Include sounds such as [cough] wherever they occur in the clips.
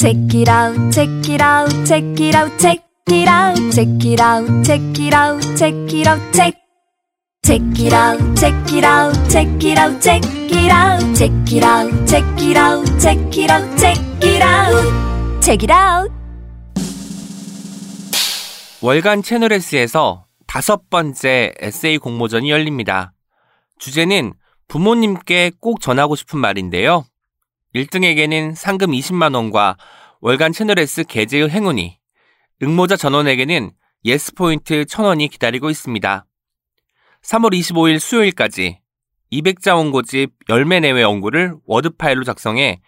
Check it out, check it out, check it out, check it out, check it out, check it out, check it out, check. Check it out, check it out, check it out, check it out, check it out, check it out, check it out, check it out, check it out. 월간 채널 S에서 다섯 번째 에세이 공모전이 열립니다. 주제는 부모님께 꼭 전하고 싶은 말인데요. 1등에게는 상금 20만원과 월간 채널예스 게재의 행운이, 응모자 전원에게는 예스포인트 1000원이 기다리고 있습니다. 3월 25일 수요일까지 200자 원고지 열 매 내외 원고를 워드 파일로 작성해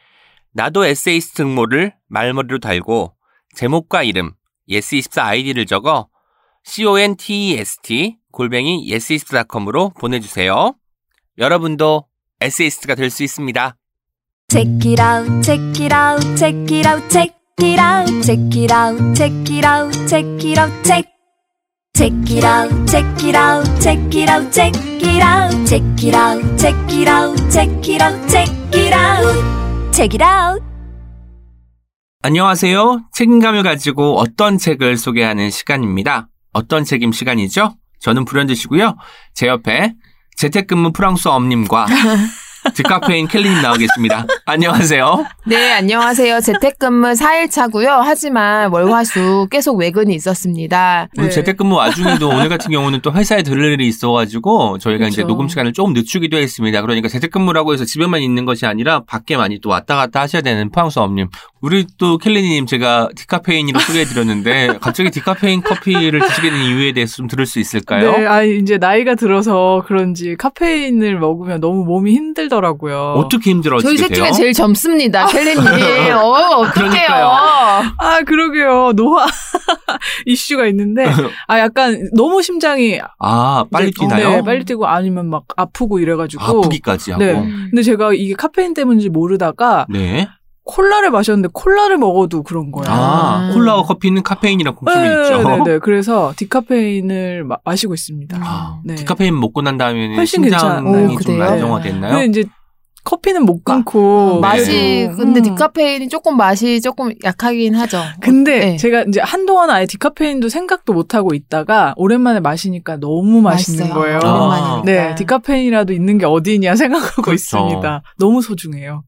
나도 에세이스트 응모를 말머리로 달고 제목과 이름, 예스24 아이디를 적어 contest 골뱅이 yes24.com으로 보내주세요. 여러분도 에세이스트가 될 수 있습니다. Check it out, check it out, check it out, check it out, check it out, check it out, check it out, check. Check it out, check it out, check it out, check it out, check it out, check it out, check it out, check it out, check it out. 안녕하세요. 책임감을 가지고 어떤 책을 소개하는 시간입니다. 어떤 책임 시간이죠? 저는 불현듯이고요. 제 옆에 재택근무 프랑스 엄님과 드카페인 켈리님 나와 계십니다. 안녕하세요. 네, 안녕하세요. 재택근무 4일차고요. 하지만 월화수 계속 외근이 있었습니다. 오늘 네. 재택근무 와중에도 오늘 같은 경우는 또 회사에 들을 일이 있어가지고 저희가 이제 그렇죠. 녹음 시간을 조금 늦추기도 했습니다. 그러니까 재택근무라고 해서 집에만 있는 것이 아니라 밖에 많이 또 왔다 갔다 하셔야 되는 프랑스 엄님. 우리 또 켈리님 제가 디카페인으로 소개해드렸는데 갑자기 디카페인 커피를 드시게 된 이유에 대해서 좀 들을 수 있을까요? 네, 아 이제 나이가 들어서 그런지 카페인을 먹으면 너무 몸이 힘들 더라고요. 어떻게 힘들어지게 저희 셋 돼요? 중에 제일 젊습니다, 켈리님. [laughs] 어. 어떡해요. 아 그러게요 노화 [laughs] 이슈가 있는데 아 약간 너무 심장이 아 빨리 이제- 뛰나요? 네, 빨리 뛰고 아니면 막 아프고 이래 가지고. 아프기까지 하고. 네. 네. 근데 제가 이게 카페인 때문인지 모르다가 콜라를 마셨는데 콜라를 먹어도 그런 거예요. 아, 음. 콜라와 커피는 카페인이랑 공통이 있죠. 네, 네. [laughs] 그래서 디카페인을 마, 마시고 있습니다. 아, 네. 디카페인 먹고 난 다음에는 훨씬 심장이 괜찮아요. 좀 오, 그래요? 안정화됐나요? 근데 이제 커피는 못 끊고 네. 어, 맛이, 근데 음. 디카페인이 조금 맛이 조금 약하긴 하죠. 근데 네. 제가 이제 한동안 아예 디카페인도 생각도 못 하고 있다가 오랜만에 마시니까 너무 맛있는 맛있어요. 거예요. 아. 네, 디카페인이라도 있는 게 어디냐 생각하고 그렇죠. 있습니다. 너무 소중해요.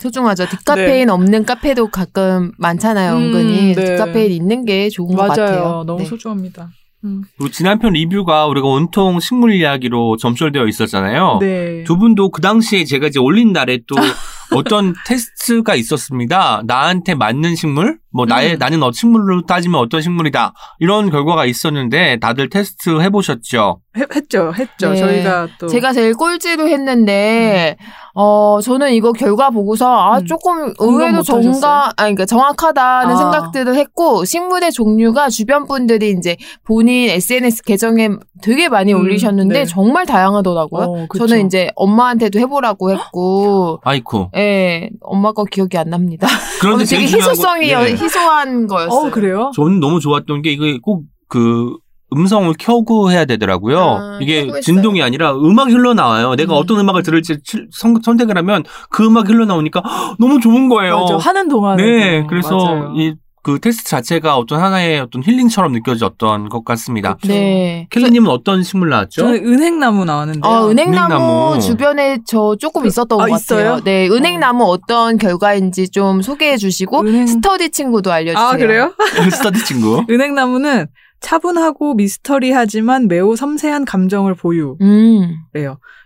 소중하죠. [laughs] 디카페인 없는 카페도 가끔 많잖아요, 음, 은근히. 네. 디카페인 있는 게 좋은 것 맞아요. 같아요. 너무 네. 소중합니다. 음. 그리고 지난 편 리뷰가 우리가 온통 식물 이야기로 점철되어 있었잖아요. 네. 두 분도 그 당시에 제가 이제 올린 날에 또 [laughs] 어떤 테스트가 있었습니다. 나한테 맞는 식물? 뭐 나의 음. 나는 어 식물로 따지면 어떤 식물이다. 이런 결과가 있었는데 다들 테스트 해보셨죠? 했, 했죠, 했죠. 네. 저희가 또 제가 제일 꼴찌로 했는데, 어, 저는 이거 결과 보고서, 아, 음. 조금 의외로? 정가, 아니, 그러니까 정확하다는 아. 생각들을 했고, 식물의 종류가 주변 분들이 이제 본인 SNS 계정에 되게 많이 음, 올리셨는데, 네. 정말 다양하더라고요. 어. 저는 이제 엄마한테도 해보라고 했고, [gasps] 아이쿠. 예, 엄마 거 기억이 안 납니다. [laughs] 그런데 어, 되게 희소성이, 네. 희소한 거였어요. 어 그래요? 저는 너무 좋았던 게 이게 꼭그 음성을 켜고 해야 되더라고요. 아, 이게. 진동이 아니라 음악이 흘러나와요. 내가 음. 어떤 음악을 들을지 선, 선택을 하면 그 음악이 흘러나오니까 헉, [gasps] 너무 좋은 거예요. 맞아. 하는 동안에 네, 그래서 이그 테스트 자체가 어떤 하나의 어떤 힐링처럼 느껴졌던 것 같습니다. 네. 켈리님은 어떤 식물 나왔죠? 저는 은행나무 나왔는데. 어, 은행나무, 은행나무. 주변에 저 조금 있었던 아, 것 있어요? 같아요. 네, 은행나무 어 떤 결과인지 좀 소개해 주시고 은행- 스터디 친구도 알려주세요. 아 그래요? [laughs] 스터디 친구. [laughs] 은행나무는 차분하고 미스터리하지만 매우 섬세한 감정을 보유래요. 음,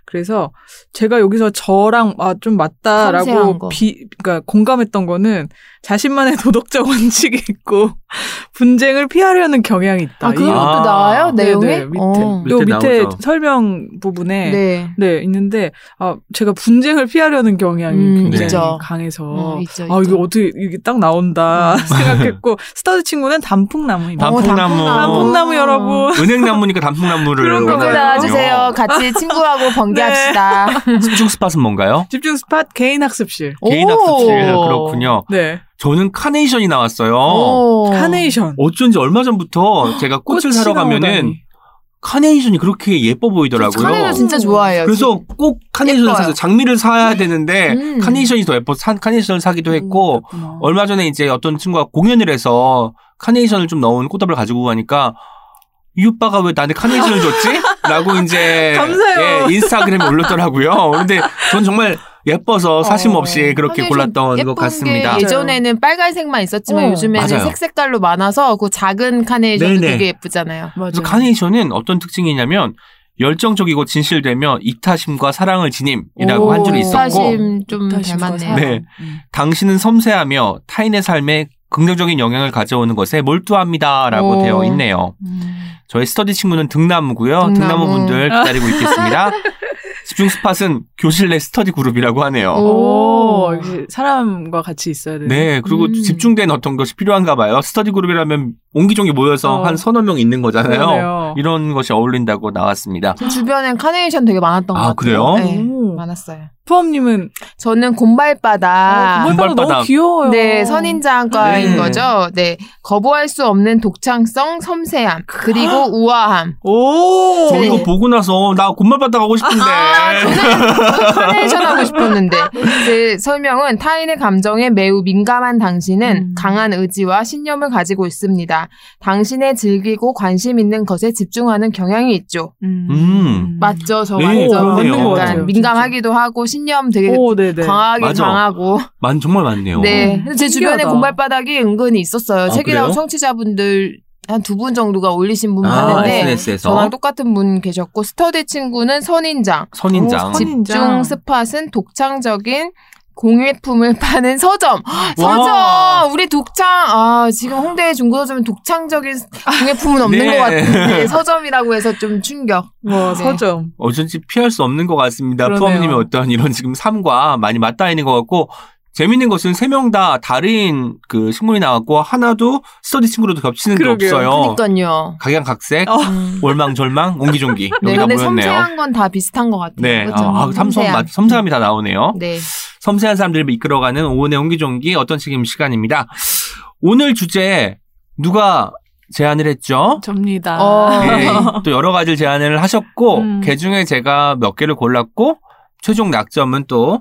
그래서 제가 여기서 저랑 아, 좀 맞다라고 거. 비, 그러니까 공감했던 거는 자신만의 도덕적 [laughs] 원칙이 있고 분쟁을 피하려는 경향이 있다. 아 그런 이- 것도 아. 나와요 내용에? 네네, 밑에 어. 또 밑에 밑에 나오죠. 설명 부분에 네. 네. 있는데 아 제가 분쟁을 피하려는 경향이 음, 굉장히 있죠. 강해서 음, 있죠, 아 있죠. 이게 어떻게 이게 딱 나온다 [laughs] 생각했고 스터디 친구는 단풍나무입니다. 단풍- 단풍나무. 단풍나무 여러분. [laughs] 은행나무니까 단풍나무를 그런 거구나. 나와주세요. 같이 친구하고 번개합시다. 집중 spot은 뭔가요? 집중 spot 개인 학습실. 개인 오. 학습실 그렇군요. 네. 저는 카네이션이 나왔어요. 오. 카네이션. 어쩐지 얼마 전부터 제가 꽃을 사러 가면은. 카네이션이 그렇게 예뻐 보이더라고요. 카네이션 진짜 좋아해요. 그래서 꼭 카네이션을. 사서 장미를 사야 되는데 음. 카네이션이 더 예뻐 산 카네이션을 사기도 했고 그렇구나. 얼마 전에 이제 어떤 친구가 공연을 해서 카네이션을 좀 넣은 꽃다발을 가지고 가니까 이 오빠가 왜 나한테 카네이션을 줬지? 라고 이제 [laughs] 감사해요. 예, 인스타그램에 올렸더라고요. 근데 전 정말 예뻐서 사심 없이 그렇게 카네이션 골랐던 예쁜 것 같습니다. 게 예전에는 빨간색만 있었지만 어. 요즘에는 맞아요. 색색깔로 많아서 그 작은 카네이션도 네네. 되게 예쁘잖아요. 맞아요. 그래서 카네이션은 어떤 특징이 있냐면 열정적이고 진실되며 이타심과 사랑을 지님이라고 한 줄이 있었고 사심 좀 닮았네요. 네. 음. 당신은 섬세하며 타인의 삶에 긍정적인 영향을 가져오는 것에 몰두합니다라고 오. 되어 있네요. 음. 저희 스터디 친구는 등나무고요. 등나무. 등나무 분들 기다리고 있겠습니다. [laughs] 집중 spot은 교실 내 스터디 그룹이라고 하네요. 오. 사람과 같이 있어야 돼. 네, 그리고 음. 집중된 어떤 것이 필요한가 봐요. 스터디 그룹이라면 옹기종기 모여서 어. 한 서너 명 있는 거잖아요. 그러네요. 이런 것이 어울린다고 나왔습니다. 제 주변엔 카네이션 되게 많았던 아, 것 같아요. 그래요? 네, 오. 많았어요. 프엄님은 저는 곰발바다. 곰발- 곰발바닥 너무. 귀여워요. 네, 선인장과인 네. 거죠. 네, 거부할 수 없는 독창성, 섬세함, 그리고 우아함. 오. 저 네. 이거 보고 나서 나 곰발바닥 하고 싶은데. 아, 저는 카네이션 하고 싶었는데 제 설명은 타인의 감정에 매우 민감한 당신은 음. 강한 의지와 신념을 가지고 있습니다. 당신의 즐기고 관심 있는 것에 집중하는 경향이 있죠. 음. 음. 맞죠, 저 네, 완전 약간 민감하기도 하고 신념 되게 오, 네네. 강하게 맞아. 강하고. 만 정말 많네요. 네, 근데 제 주변에 신기하다. 곰발바닥이 은근히 있었어요. 아, 책이라고? 청취자분들 한두분 정도가 올리신 분 아, 많은데 SNS에서 저랑 똑같은 분 계셨고 스터디 친구는 선인장, 선인장. 오, 선- 집중 선인장. spot은 독창적인 공예품을 [laughs] 파는 서점. 와. [gasps] 서점! 우리 독창, 아, 지금 홍대 중고서점은 독창적인 공예품은 없는 네. 것 같은데, [laughs] 서점이라고 해서 좀 충격. 와, 네. 서점. 어쩐지 피할 수 없는 것 같습니다. 프엄님의 어떤 이런 지금 삶과 많이 맞닿아 있는 것 같고 재밌는 것은 세 명 다 다른 그 식물이 나왔고 하나도 스터디 친구로도 겹치는 게 그러게요. 없어요. 그니까요. 각양각색, 어. 음. 올망졸망, 옹기종기 네, 여기가 근데 모였네요. 섬세한 건 다 비슷한 것 같아요. 네, 그렇죠? 아, 아, 삼섬 섬세함. 맞- 섬세함이 다 나오네요. 네. 섬세한 사람들을 이끌어가는 오은의 옹기종기 어떤 책임 시간입니다. 오늘 주제 누가 제안을 했죠? 접니다. 어. 네, [laughs] 또 여러 가지를 제안을 하셨고 음. 그 중에 제가 몇 개를 골랐고 최종 낙점은 또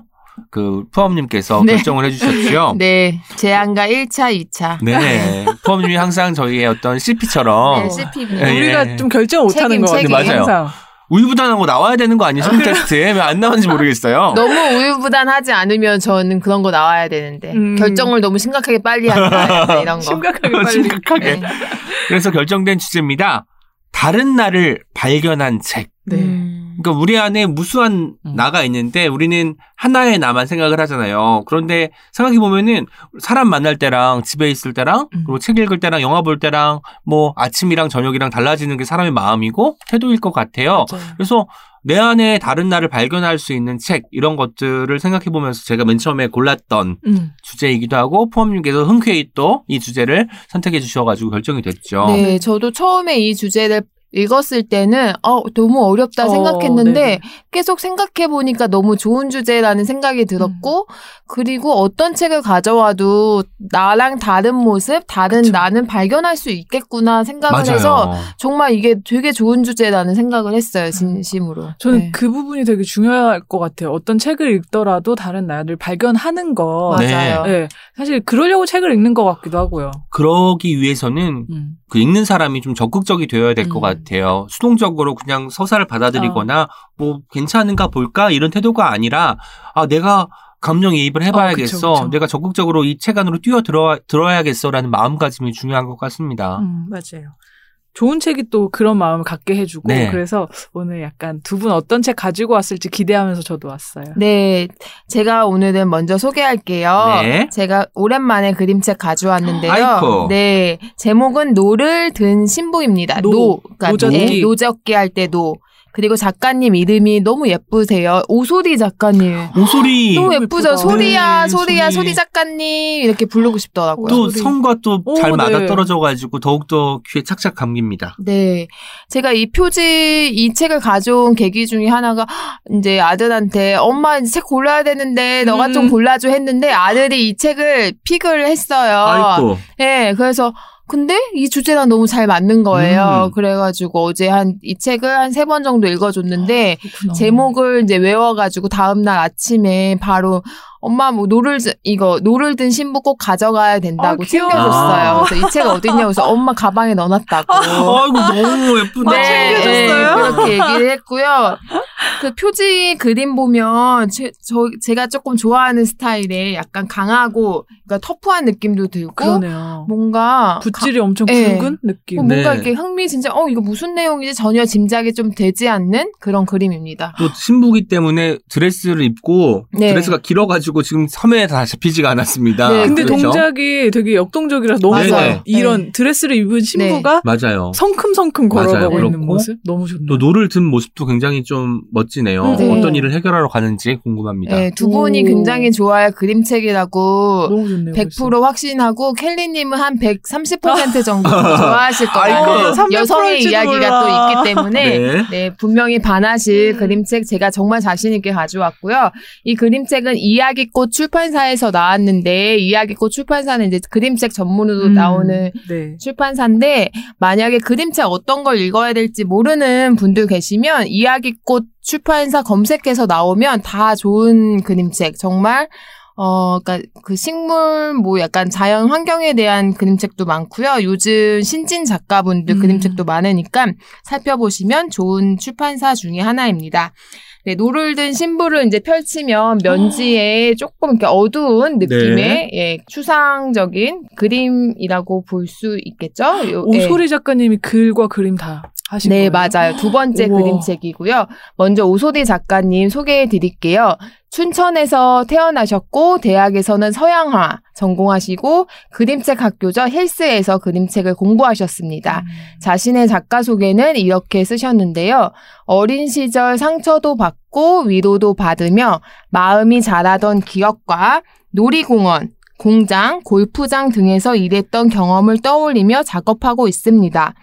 그 푸엄님께서 네. 결정을 해주셨죠. [laughs] 네. 제안과 1차, 2차. 네, 푸엄님이 항상 저희의 어떤 CP처럼 네, CPB. 예, 우리가 예. 좀 결정을 못하는 것 같아요. 맞아요. 우유부단하고 나와야 되는 거 아니에요? [laughs] 테스트에 왜 안 나왔는지 모르겠어요. 너무 우유부단하지 않으면 저는 그런 거 나와야 되는데 음. 결정을 너무 심각하게 빨리 한다 [laughs] 이런 거. 심각하게 빨리. 심각하게. 네. 그래서 결정된 주제입니다. 다른 나를 발견한 책. 네. 음. 그러니까 우리 안에 무수한 음. 나가 있는데 우리는 하나의 나만 생각을 하잖아요. 그런데 생각해 보면은 사람 만날 때랑 집에 있을 때랑 음. 그리고 책 읽을 때랑 영화 볼 때랑 뭐 아침이랑 저녁이랑 달라지는 게 사람의 마음이고 태도일 것 같아요. 맞아요. 그래서 내 안에 다른 나를 발견할 수 있는 책 이런 것들을 생각해 보면서 제가 맨 처음에 골랐던 음. 주제이기도 하고 포함님께서 흔쾌히 또 이 주제를 선택해 주셔가지고 결정이 됐죠. 네, 저도 처음에 이 주제를 읽었을 때는 어 너무 어렵다 어, 생각했는데 네네. 계속 생각해 보니까 너무 좋은 주제라는 생각이 들었고 음. 그리고 어떤 책을 가져와도 나랑 다른 모습, 다른 그쵸. 나는 발견할 수 있겠구나 생각을 맞아요. 해서 정말 이게 되게 좋은 주제라는 생각을 했어요 진심으로. 저는 네. 그 부분이 되게 중요할 것 같아요. 어떤 책을 읽더라도 다른 나를 발견하는 거. 네. 맞아요. 네. 사실 그러려고 책을 읽는 것 같기도 하고요. 그러기 위해서는 음. 그 읽는 사람이 좀 적극적이 되어야 될것 음. 같아요. 수동적으로 그냥 서사를 받아들이거나 어. 뭐 괜찮은가 볼까 이런 태도가 아니라 아 내가 감정이입을 해봐야겠어. 어, 그쵸, 그쵸. 내가 적극적으로 이 책 안으로 뛰어 들어 들어야겠어라는 마음가짐이 중요한 것 같습니다. 음, 맞아요. 좋은 책이 또 그런 마음을 갖게 해주고 네. 그래서 오늘 약간 두 분 어떤 책 가지고 왔을지 기대하면서 저도 왔어요. 네, 제가 오늘은 먼저 소개할게요. 네. 제가 오랜만에 그림책 가져왔는데요. 아이쿠. 네, 제목은 노를 든 신부입니다. 노, 노, 그러니까 노젓기. 네, 노젓기 할 때 노. 그리고 작가님 이름이 너무 예쁘세요. 오소리 작가님. [gasps] 오소리 너무 예쁘죠. 예쁘다. 소리야, 네, 소리야, 소리. 소리 작가님 이렇게 부르고 싶더라고요. 또 소리. 성과 또 오, 잘 네. 맞아 떨어져가지고 더욱더 귀에 착착 감깁니다. 네. 제가 이 표지, 이 책을 가져온 계기 중에 하나가, [gasps] 이제 아들한테, 엄마 이제 책 골라야 되는데, 너가 음. 좀 골라줘 했는데, 아들이 이 책을 픽을 했어요. 아이고 네, 그래서, 근데 이 주제랑 너무 잘 맞는 거예요. 음. 그래가지고 어제 한 이 책을 한 세 번 정도 읽어줬는데 그렇구나. 제목을 이제 외워가지고 다음 날 아침에 바로 엄마 뭐 노를 드- 이거 노를 든 신부 꼭 가져가야 된다고 아. 챙겨줬어요. 그래서 이 책 어딨냐고 해서 엄마 가방에 넣어놨다고. [laughs] 아이고 너무 예쁘다. 네, 챙겨줬어요? 네, 그렇게 얘기를 했고요. 그 표지 그림 보면 제, 저, 제가 조금 좋아하는 스타일의 약간 강하고 그러니까 터프한 느낌도 들고 그러네요. 뭔가 붓질이 엄청 예. 굵은 느낌. 어, 뭔가 네. 이렇게 흥미 진짜 어 이거 무슨 내용인지 전혀 짐작이 좀 되지 않는 그런 그림입니다. 또 신부기 때문에 드레스를 입고 네. 드레스가 길어가지고 지금 섬에 다 잡히지가 않았습니다. 네, 근데 그렇죠? 동작이 되게 역동적이라서 너무 맞아요. 좋아요. 이런 네. 드레스를 입은 신부가 맞아요. 성큼성큼 맞아요. 걸어가고 있는 그렇고 모습 너무 좋네요. 또 노를 든 모습도 굉장히 좀 멋지네요. 네. 어떤 일을 해결하러 가는지 궁금합니다. 네, 두 분이 오. 굉장히 좋아할 그림책이라고 너무 좋네요. 100% 확신하고 캘리님은 한 130% 정도 [laughs] 좋아하실 거예요. 아이고. 300% 여성의 이야기가 몰라. 또 있기 때문에 네. 네, 분명히 반하실 그림책 제가 정말 자신 있게 가져왔고요. 이 그림책은 이야기 꽃 출판사에서 나왔는데 이야기꽃 출판사는 이제 그림책 전문으로 음, 나오는 네. 출판사인데 만약에 그림책 어떤 걸 읽어야 될지 모르는 분들 계시면 이야기꽃 출판사 검색해서 나오면 다 좋은 그림책 정말 어, 그니까, 그 식물, 뭐 약간 자연 환경에 대한 그림책도 많고요. 요즘 신진 작가분들 음. 그림책도 많으니까 살펴보시면 좋은 출판사 중에 하나입니다. 네, 노를 든 신부를 이제 펼치면 면지에 조금 이렇게 어두운 느낌의, 네. 예, 추상적인 그림이라고 볼 수 있겠죠? 요- 예. 오소리 작가님이 글과 그림 다 하신 네, 거예요? 맞아요. 두 번째. 그림책이고요. 먼저 오소리 작가님 소개해 드릴게요. 춘천에서 태어나셨고 대학에서는 서양화 전공하시고 그림책 학교죠 힐스에서 그림책을 공부하셨습니다. 음. 자신의 작가 소개는 이렇게 쓰셨는데요. 어린 시절 상처도 받고 위로도 받으며 마음이 자라던 기억과 놀이공원, 공장, 골프장 등에서 일했던 경험을 떠올리며 작업하고 있습니다.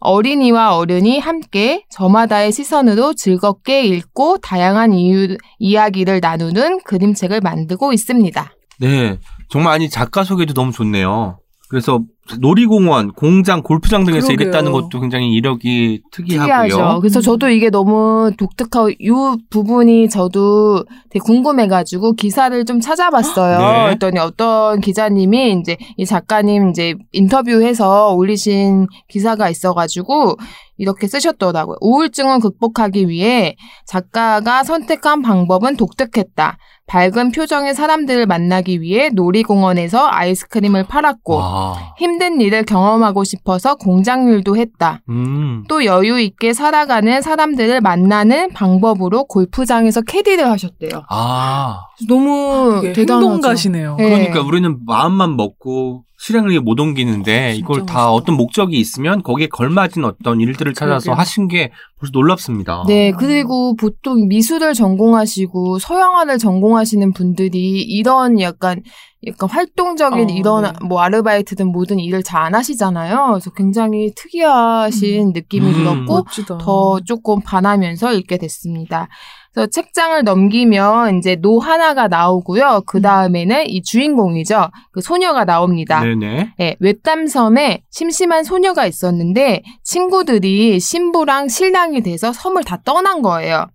어린이와 어른이 함께 저마다의 시선으로 즐겁게 읽고 다양한 이유, 이야기를 나누는 그림책을 만들고 있습니다. 네. 정말 아니 작가 소개도 너무 좋네요. 그래서 놀이공원, 공장, 골프장 등에서 그러게요. 일했다는 것도 굉장히 이력이 특이하고요. 특이하죠. 그래서 저도 이게 너무 독특하고 이 부분이 저도 되게 궁금해가지고 기사를 좀 찾아봤어요. 네. 그랬더니 어떤 기자님이 이제 이 작가님 이제 인터뷰해서 올리신 기사가 있어가지고 이렇게 쓰셨더라고요. 우울증을 극복하기 위해 작가가 선택한 방법은 독특했다. 밝은 표정의 사람들을 만나기 위해 놀이공원에서 아이스크림을 팔았고 와. 힘든 일을 경험하고 싶어서 공장 일도 했다. 음. 또 여유 있게 살아가는 사람들을 만나는 방법으로 골프장에서 캐디를 하셨대요. 아. 너무 되게 대단하죠. 행동가시네요. 네. 그러니까 우리는 마음만 먹고 실행을 못 옮기는데 진짜 이걸 다 멋있다. 어떤 목적이 있으면 거기에 걸맞은 어떤 일들을 찾아서 그러게요. 하신 게 벌써 놀랍습니다. 네, 그리고 보통 미술을 전공하시고 서양화를 전공하시는 분들이 이런 약간 약간 활동적인 어, 이런 네. 뭐 아르바이트든 뭐든 일을 잘 안 하시잖아요. 그래서 굉장히 특이하신 느낌이 음. 들었고 멋지다. 더 조금 반하면서 읽게 됐습니다. 그래서 책장을 넘기면 이제 노 하나가 나오고요. 그 다음에는 이 주인공이죠. 그 소녀가 나옵니다. 네네. 네, 외담섬에 심심한 소녀가 있었는데 친구들이 신부랑 신랑이 돼서 섬을 다 떠난 거예요.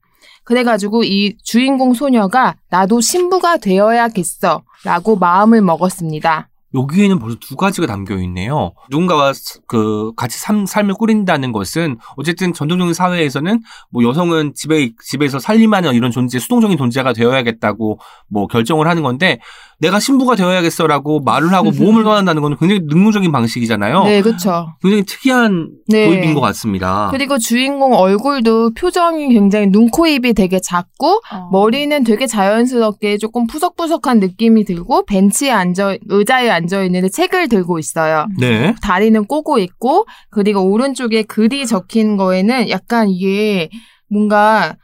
그래가지고 이 주인공 소녀가 나도 신부가 되어야겠어 라고 마음을 먹었습니다. 여기에는 벌써 두 가지가 담겨 있네요. 누군가와 스- 그 같이 삶, 삶을 꾸린다는 것은 어쨌든 전통적인 사회에서는 뭐 여성은 집에 집에서 살림하는 이런 존재, 수동적인 존재가 되어야겠다고 뭐 결정을 하는 건데 내가 신부가 되어야겠어라고 말을 하고 모험을 떠난다는 건 굉장히 능동적인 방식이잖아요. 네, 그렇죠. 굉장히 특이한 네. 도입인 것 같습니다. 그리고 주인공 얼굴도 표정이 굉장히 눈, 코, 입이 되게 작고 어. 머리는 되게 자연스럽게 조금 푸석푸석한 느낌이 들고 벤치에 앉아 의자에 앉아 있는데 책을 들고 있어요. 네. 다리는 꼬고 있고 그리고 오른쪽에 글이 적힌 거에는 약간 이게 뭔가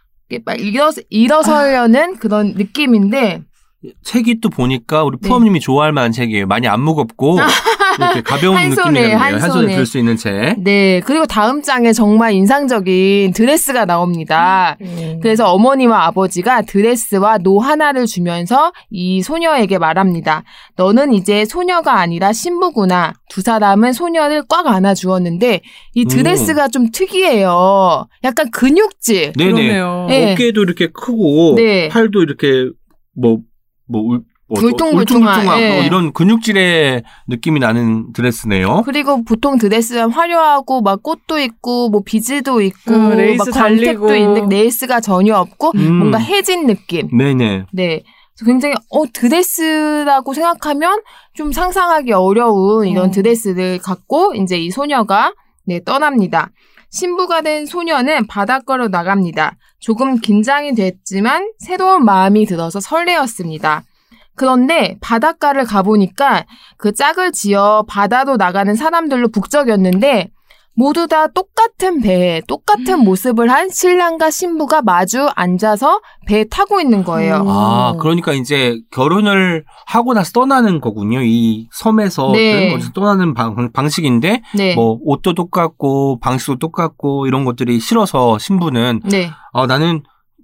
막 일어 일어서려는 그런 느낌인데 책이 또 보니까 우리 네. 푸엄님이 좋아할 만한 책이에요. 많이 안 무겁고 [laughs] 이렇게 가벼운 한 느낌이 손에, 나네요. 한 한 손에. 들 수 있는 책. 네, 그리고 다음 장에 정말 인상적인 드레스가 나옵니다. 음. 그래서 어머니와 아버지가 드레스와 노 하나를 주면서 이 소녀에게 말합니다. 너는 이제 소녀가 아니라 신부구나. 두 사람은 소녀를 꽉 안아 주었는데 이 드레스가 좀 특이해요. 약간 근육질. 네네. 그러네요. 네. 어깨도 이렇게 크고 네. 팔도 이렇게 뭐뭐 울, 뭐, 울퉁불퉁한, 울퉁불퉁한 예. 어, 이런 근육질의 느낌이 나는 드레스네요. 그리고 보통 드레스는 화려하고 막 꽃도 있고 뭐 비즈도 있고 음, 레이스 막 광택도 달리고. 있는 레이스가 전혀 없고 음. 뭔가 해진 느낌. 네네. 네. 굉장히 어 드레스라고 생각하면 좀 상상하기 어려운 이런 어. 드레스를 갖고 이제 이 소녀가 네 떠납니다. 신부가 된 소녀는 바닷가로 나갑니다. 조금 긴장이 됐지만 새로운 마음이 들어서 설레었습니다. 그런데 바닷가를 가보니까 그 짝을 지어 바다로 나가는 사람들로 북적였는데 모두 다 똑같은 배에 똑같은 모습을 한 신랑과 신부가 마주 앉아서 배에 타고 있는 거예요. 음. 아, 그러니까 이제 결혼을 하고 나서 떠나는 거군요. 이 섬에서 네. 어디서 떠나는 방, 방식인데 네. 뭐 옷도 똑같고 방식도 똑같고 이런 것들이 싫어서 신부는 네. 아, 나는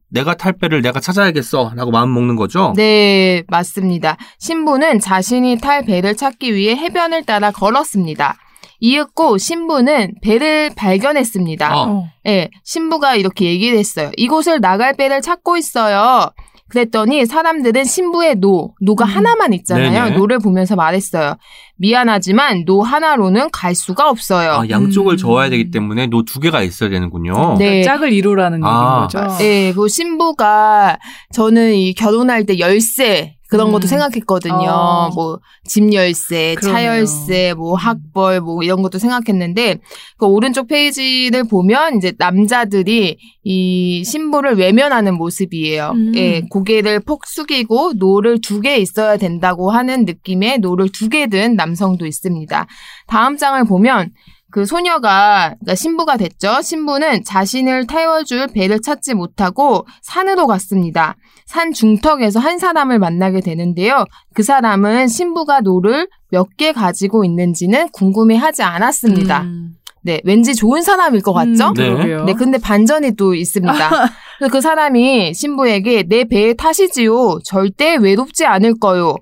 내가 탈 배를 내가 찾아야겠어 라고 마음 먹는 거죠. 네, 맞습니다. 신부는 자신이 탈 배를 찾기 위해 해변을 따라 걸었습니다. 이윽고 신부는 배를 발견했습니다. 아. 어. 예, 신부가 이렇게 얘기를 했어요. 이곳을 나갈 배를 찾고 있어요. 그랬더니 사람들은 신부의 노, 노가 음. 하나만 있잖아요. 네네. 노를 보면서 말했어요. 미안하지만 노 하나로는 갈 수가 없어요. 아, 양쪽을 음. 저어야 되기 때문에 노 두 개가 있어야 되는군요. 네. 짝을 이루라는 아. 얘기인 거죠. 예, 그 신부가 저는 이 결혼할 때 열쇠 그런 것도 음. 생각했거든요. 어. 뭐집 열쇠, 차 그러네요. 열쇠, 뭐 학벌 뭐 이런 것도 생각했는데 그 오른쪽 페이지를 보면 이제 남자들이 이 신부를 외면하는 모습이에요. 음. 예, 고개를 폭 숙이고 노를 두 개 있어야 된다고 하는 느낌의 노를 두 개 든 남성도 있습니다. 다음 장을 보면 그 소녀가 그러니까 신부가 됐죠. 신부는 자신을 태워줄 배를 찾지 못하고 산으로 갔습니다. 산 중턱에서 한 사람을 만나게 되는데요. 그 사람은 신부가 노를 몇 개 가지고 있는지는 궁금해하지 않았습니다. 음. 네, 왠지 좋은 사람일 것 같죠? 음, 네. 네, 근데 반전이 또 있습니다. [laughs] 그 사람이 신부에게 내 배에 타시지요. 절대 외롭지 않을 거요.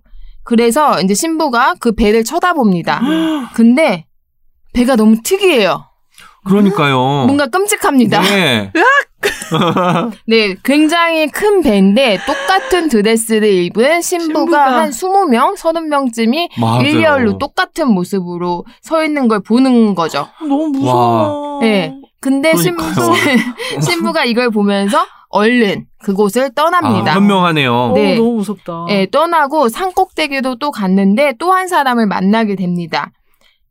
그래서 이제 신부가 그 배를 쳐다봅니다. [gasps] 근데 배가 너무 특이해요. 그러니까요. 뭔가 끔찍합니다. 네. [laughs] 네, 굉장히 큰 배인데 똑같은 드레스를 입은 신부가, 신부가. 한 20명, 30명쯤이 맞아요. 일렬로 똑같은 모습으로 서 있는 걸 보는 거죠. 너무 무서워. 네. 근데 신부, 그러니까요. [laughs] 신부가 이걸 보면서 얼른 그곳을 떠납니다. 아, 현명하네요. 어, 네. 너무 무섭다. 예, 떠나고 산 꼭대기로 또 갔는데 또 한 사람을 만나게 됩니다.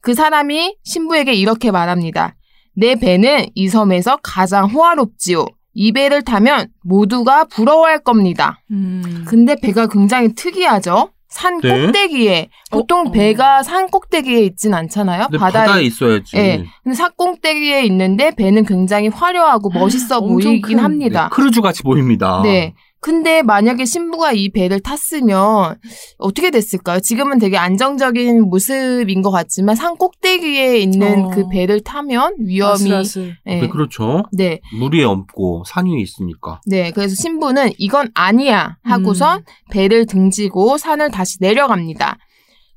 그 사람이 신부에게 이렇게 말합니다. 내 배는 이 섬에서 가장 호화롭지요. 이 배를 타면 모두가 부러워할 겁니다. 음. 근데 배가 굉장히 특이하죠? 산 네. 꼭대기에 보통 어, 어. 배가 산 꼭대기에 있진 않잖아요. 근데 바다에, 있어야지. 예. 근데 산 꼭대기에 있는데 배는 굉장히 화려하고 멋있어 보이긴 큰, 합니다. 네, 크루즈 같이 보입니다. 네. 근데 만약에 신부가 이 배를 탔으면 어떻게 됐을까요? 지금은 되게 안정적인 모습인 것 같지만 산 꼭대기에 있는 어. 그 배를 타면 위험이 아슬아슬. 네. 네, 그렇죠. 네. 물 위에 얹고 산 위에 있으니까. 네. 그래서 신부는 이건 아니야 하고선 음. 배를 등지고 산을 다시 내려갑니다.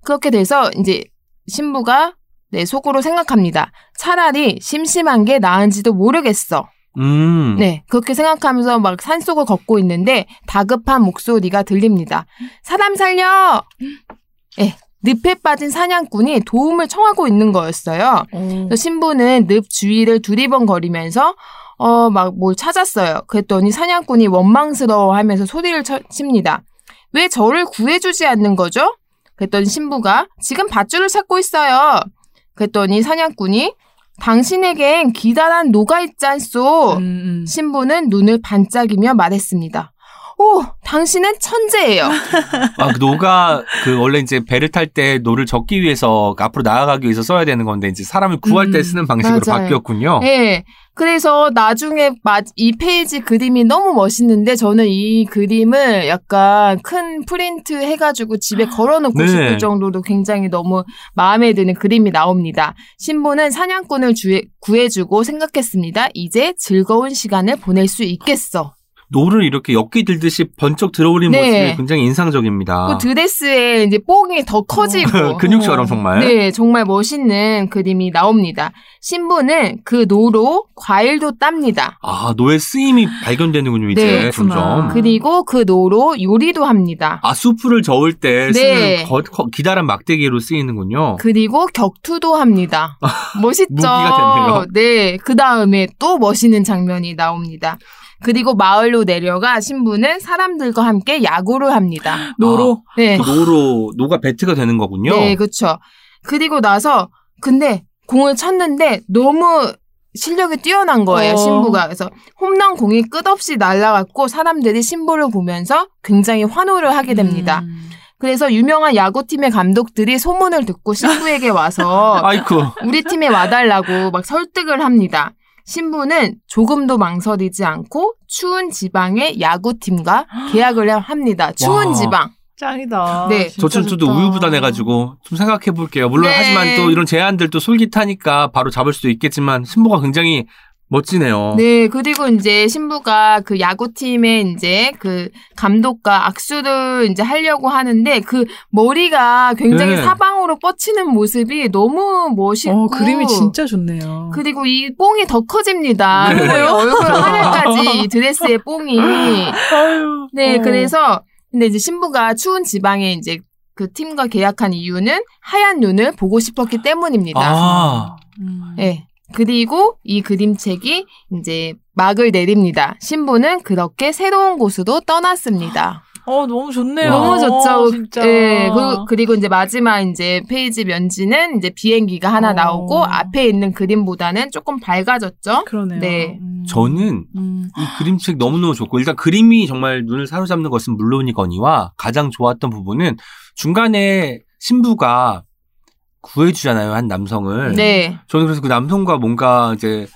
그렇게 돼서 이제 신부가 네, 속으로 생각합니다. 차라리 심심한 게 나은지도 모르겠어. 음. 네, 그렇게 생각하면서 막 산속을 걷고 있는데 다급한 목소리가 들립니다. 사람 살려! 네, 늪에 빠진 사냥꾼이 도움을 청하고 있는 거였어요. 어. 그래서 신부는 늪 주위를 두리번거리면서 어, 막 뭘 찾았어요. 그랬더니 사냥꾼이 원망스러워 하면서 소리를 쳐- 칩니다. 왜 저를 구해주지 않는 거죠? 그랬더니 신부가 지금 밧줄을 찾고 있어요. 그랬더니 사냥꾼이 당신에겐 기다란 노가 있지 않소. 음, 음. 신부는 눈을 반짝이며 말했습니다. 오, 당신은 천재예요. 아, 그 노가 그 원래 이제 배를 탈 때 노를 젓기 위해서 앞으로 나아가기 위해서 써야 되는 건데 이제 사람을 구할 때 음, 쓰는 방식으로 맞아요. 바뀌었군요. 네. 그래서 나중에 마- 이 페이지 그림이 너무 멋있는데 저는 이 그림을 약간 큰 프린트 해가지고 집에 걸어놓고 네. 싶을 정도로 굉장히 너무 마음에 드는 그림이 나옵니다. 신부는 사냥꾼을 주에- 구해주고 생각했습니다. 이제 즐거운 시간을 보낼 수 있겠어. 노를 이렇게 역기 들듯이 번쩍 들어올린 네. 모습이 굉장히 인상적입니다. 그 드레스에 이제 뽕이 더 커지고. [laughs] 근육처럼 정말. 네, 정말 멋있는 그림이 나옵니다. 신부는 그 노로 과일도 땁니다. 아, 노의 쓰임이 발견되는군요, 이제 네. 점점. 그리고 그 노로 요리도 합니다. 아, 수프를 저을 때 네. 쓰는 거- 거- 기다란 막대기로 쓰이는군요. 그리고 격투도 합니다. [laughs] 멋있죠? 무기가 됐네요. 네. 그 다음에 또 멋있는 장면이 나옵니다. 그리고 마을로 내려가 신부는 사람들과 함께 야구를 합니다. 노로. 네. 그 노로, 노가 배트가 되는 거군요. 네, 그쵸. 그리고 나서, 근데 공을 쳤는데 너무 실력이 뛰어난 거예요, 어. 신부가. 그래서 홈런 공이 끝없이 날아갔고 사람들이 신부를 보면서 굉장히 환호를 하게 됩니다. 음. 그래서 유명한 야구팀의 감독들이 소문을 듣고 신부에게 와서 [laughs] 아이쿠. 우리 팀에 와달라고 막 설득을 합니다. 신부는 조금도 망설이지 않고 추운 지방의 야구팀과 [gasps] 계약을 합니다. 추운 와. 지방. 짱이다. 네. 좋다. 우유부단해가지고 좀 생각해 볼게요. 물론 네. 하지만 또 이런 제안들도 솔깃하니까 바로 잡을 수도 있겠지만 신부가 굉장히 멋지네요. 네, 그리고 이제 신부가 그 야구팀의 이제 그 감독과 악수를 이제 하려고 하는데 그 머리가 굉장히 네. 사방으로 뻗치는 모습이 너무 멋있고. 어, 그림이 진짜 좋네요. 그리고 이 뽕이 더 커집니다. 네. 거의 얼굴 [laughs] 하늘까지 이 드레스의 뽕이. 아유. 네, 어. 그래서 근데 이제 신부가 추운 지방에 이제 그 팀과 계약한 이유는 하얀 눈을 보고 싶었기 때문입니다. 아, 음. 네. 그리고 이 그림책이 이제 막을 내립니다. 신부는 그렇게 새로운 곳으로 떠났습니다. 어, 너무 좋네요. 너무 좋죠. 진짜. 예, 그리고, 그리고 이제 마지막 이제 페이지 면지는 이제 비행기가 하나 어. 나오고 앞에 있는 그림보다는 조금 밝아졌죠. 그러네요. 네. 음. 저는 음. 이 그림책 너무너무 좋고 일단 그림이 정말 눈을 사로잡는 것은 물론이거니와 가장 좋았던 부분은 중간에 신부가 구해주잖아요 한 남성을. 네. 저는 그래서 그 남성과 뭔가 이제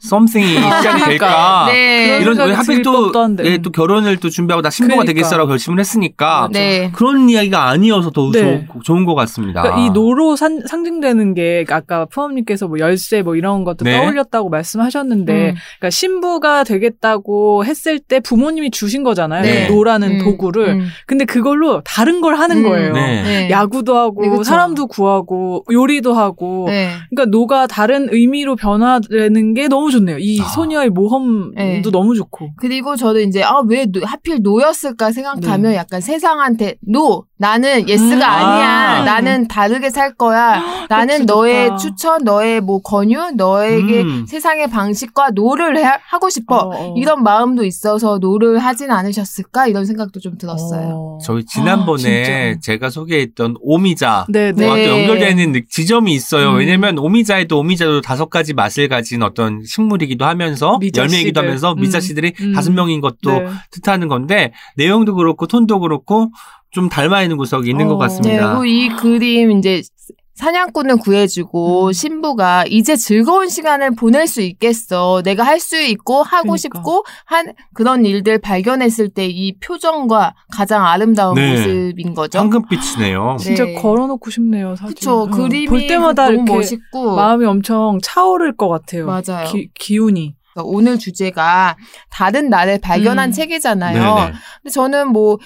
something이 시작이 될까. 네. 이런 왜 하필 들 또, 법도 한데. 예, 또 결혼을 또 준비하고 나 신부가 그러니까. 되겠어라고 결심을 했으니까 네. 그런 이야기가 아니어서 더 네. 좋, 좋은 것 같습니다. 그러니까 이 노로 산- 상징되는 게 아까 프엄님께서 뭐 열쇠 뭐 이런 것도 네. 떠올렸다고 말씀하셨는데 음. 그러니까 신부가 되겠다고 했을 때 부모님이 주신 거잖아요. 네. 그 노라는 음, 도구를. 음. 근데 그걸로 다른 걸 하는 음. 거예요. 네. 네. 야구도 하고 네. 사람도 구하고 요리도 하고 네. 그러니까 노가 다른 의미로 변화되는 게 너무 좋네요. 이 아. 소녀의 모험도 네. 너무 좋고. 그리고 저도 이제 아 왜 하필 노였을까 생각하면 네. 약간 세상한테 no 나는 yes가 음. 아니야 아. 나는 다르게 살 거야 [gasps] 나는 그치, 너의 좋다. 추천 너의 뭐 권유 너에게 음. 세상의 방식과 no를 해, 하고 싶어 어, 어. 이런 마음도 있어서 no를 하진 않으셨을까 이런 생각도 좀 들었어요. 어. 저희 지난번에 진짜. 제가 소개했던 오미자 네, 네. 와, 또 네. 연결되는 느- 지점이 있어요. 음. 왜냐면 오미자에도 오미자도 다섯 가지 맛을 가진 어떤 식물이기도 하면서 열매이기도. 하면서 음. 미자 씨들이 음. 다섯 명인 것도 네. 뜻하는 건데 내용도 그렇고 톤도 그렇고 좀 닮아 있는 구석이 있는 어. 것 네, 같습니다. 그리고 이 그림 이제 사냥꾼을 구해주고 음. 신부가 이제 즐거운 시간을 보낼 수 있겠어. 내가 할 수 있고 하고 그러니까. 싶고 한 그런 일들 발견했을 때 이 표정과 가장 아름다운 네. 모습인 거죠. 황금빛이네요. 네. 진짜 걸어놓고 싶네요, 사진. 그쵸. 응. 그림이 볼 때마다 너무 이렇게 멋있고 마음이 엄청 차오를 것 같아요. 맞아요. 기, 기운이. 오늘 주제가 다른 나를 발견한 음. 책이잖아요. 네네. 근데 저는 뭐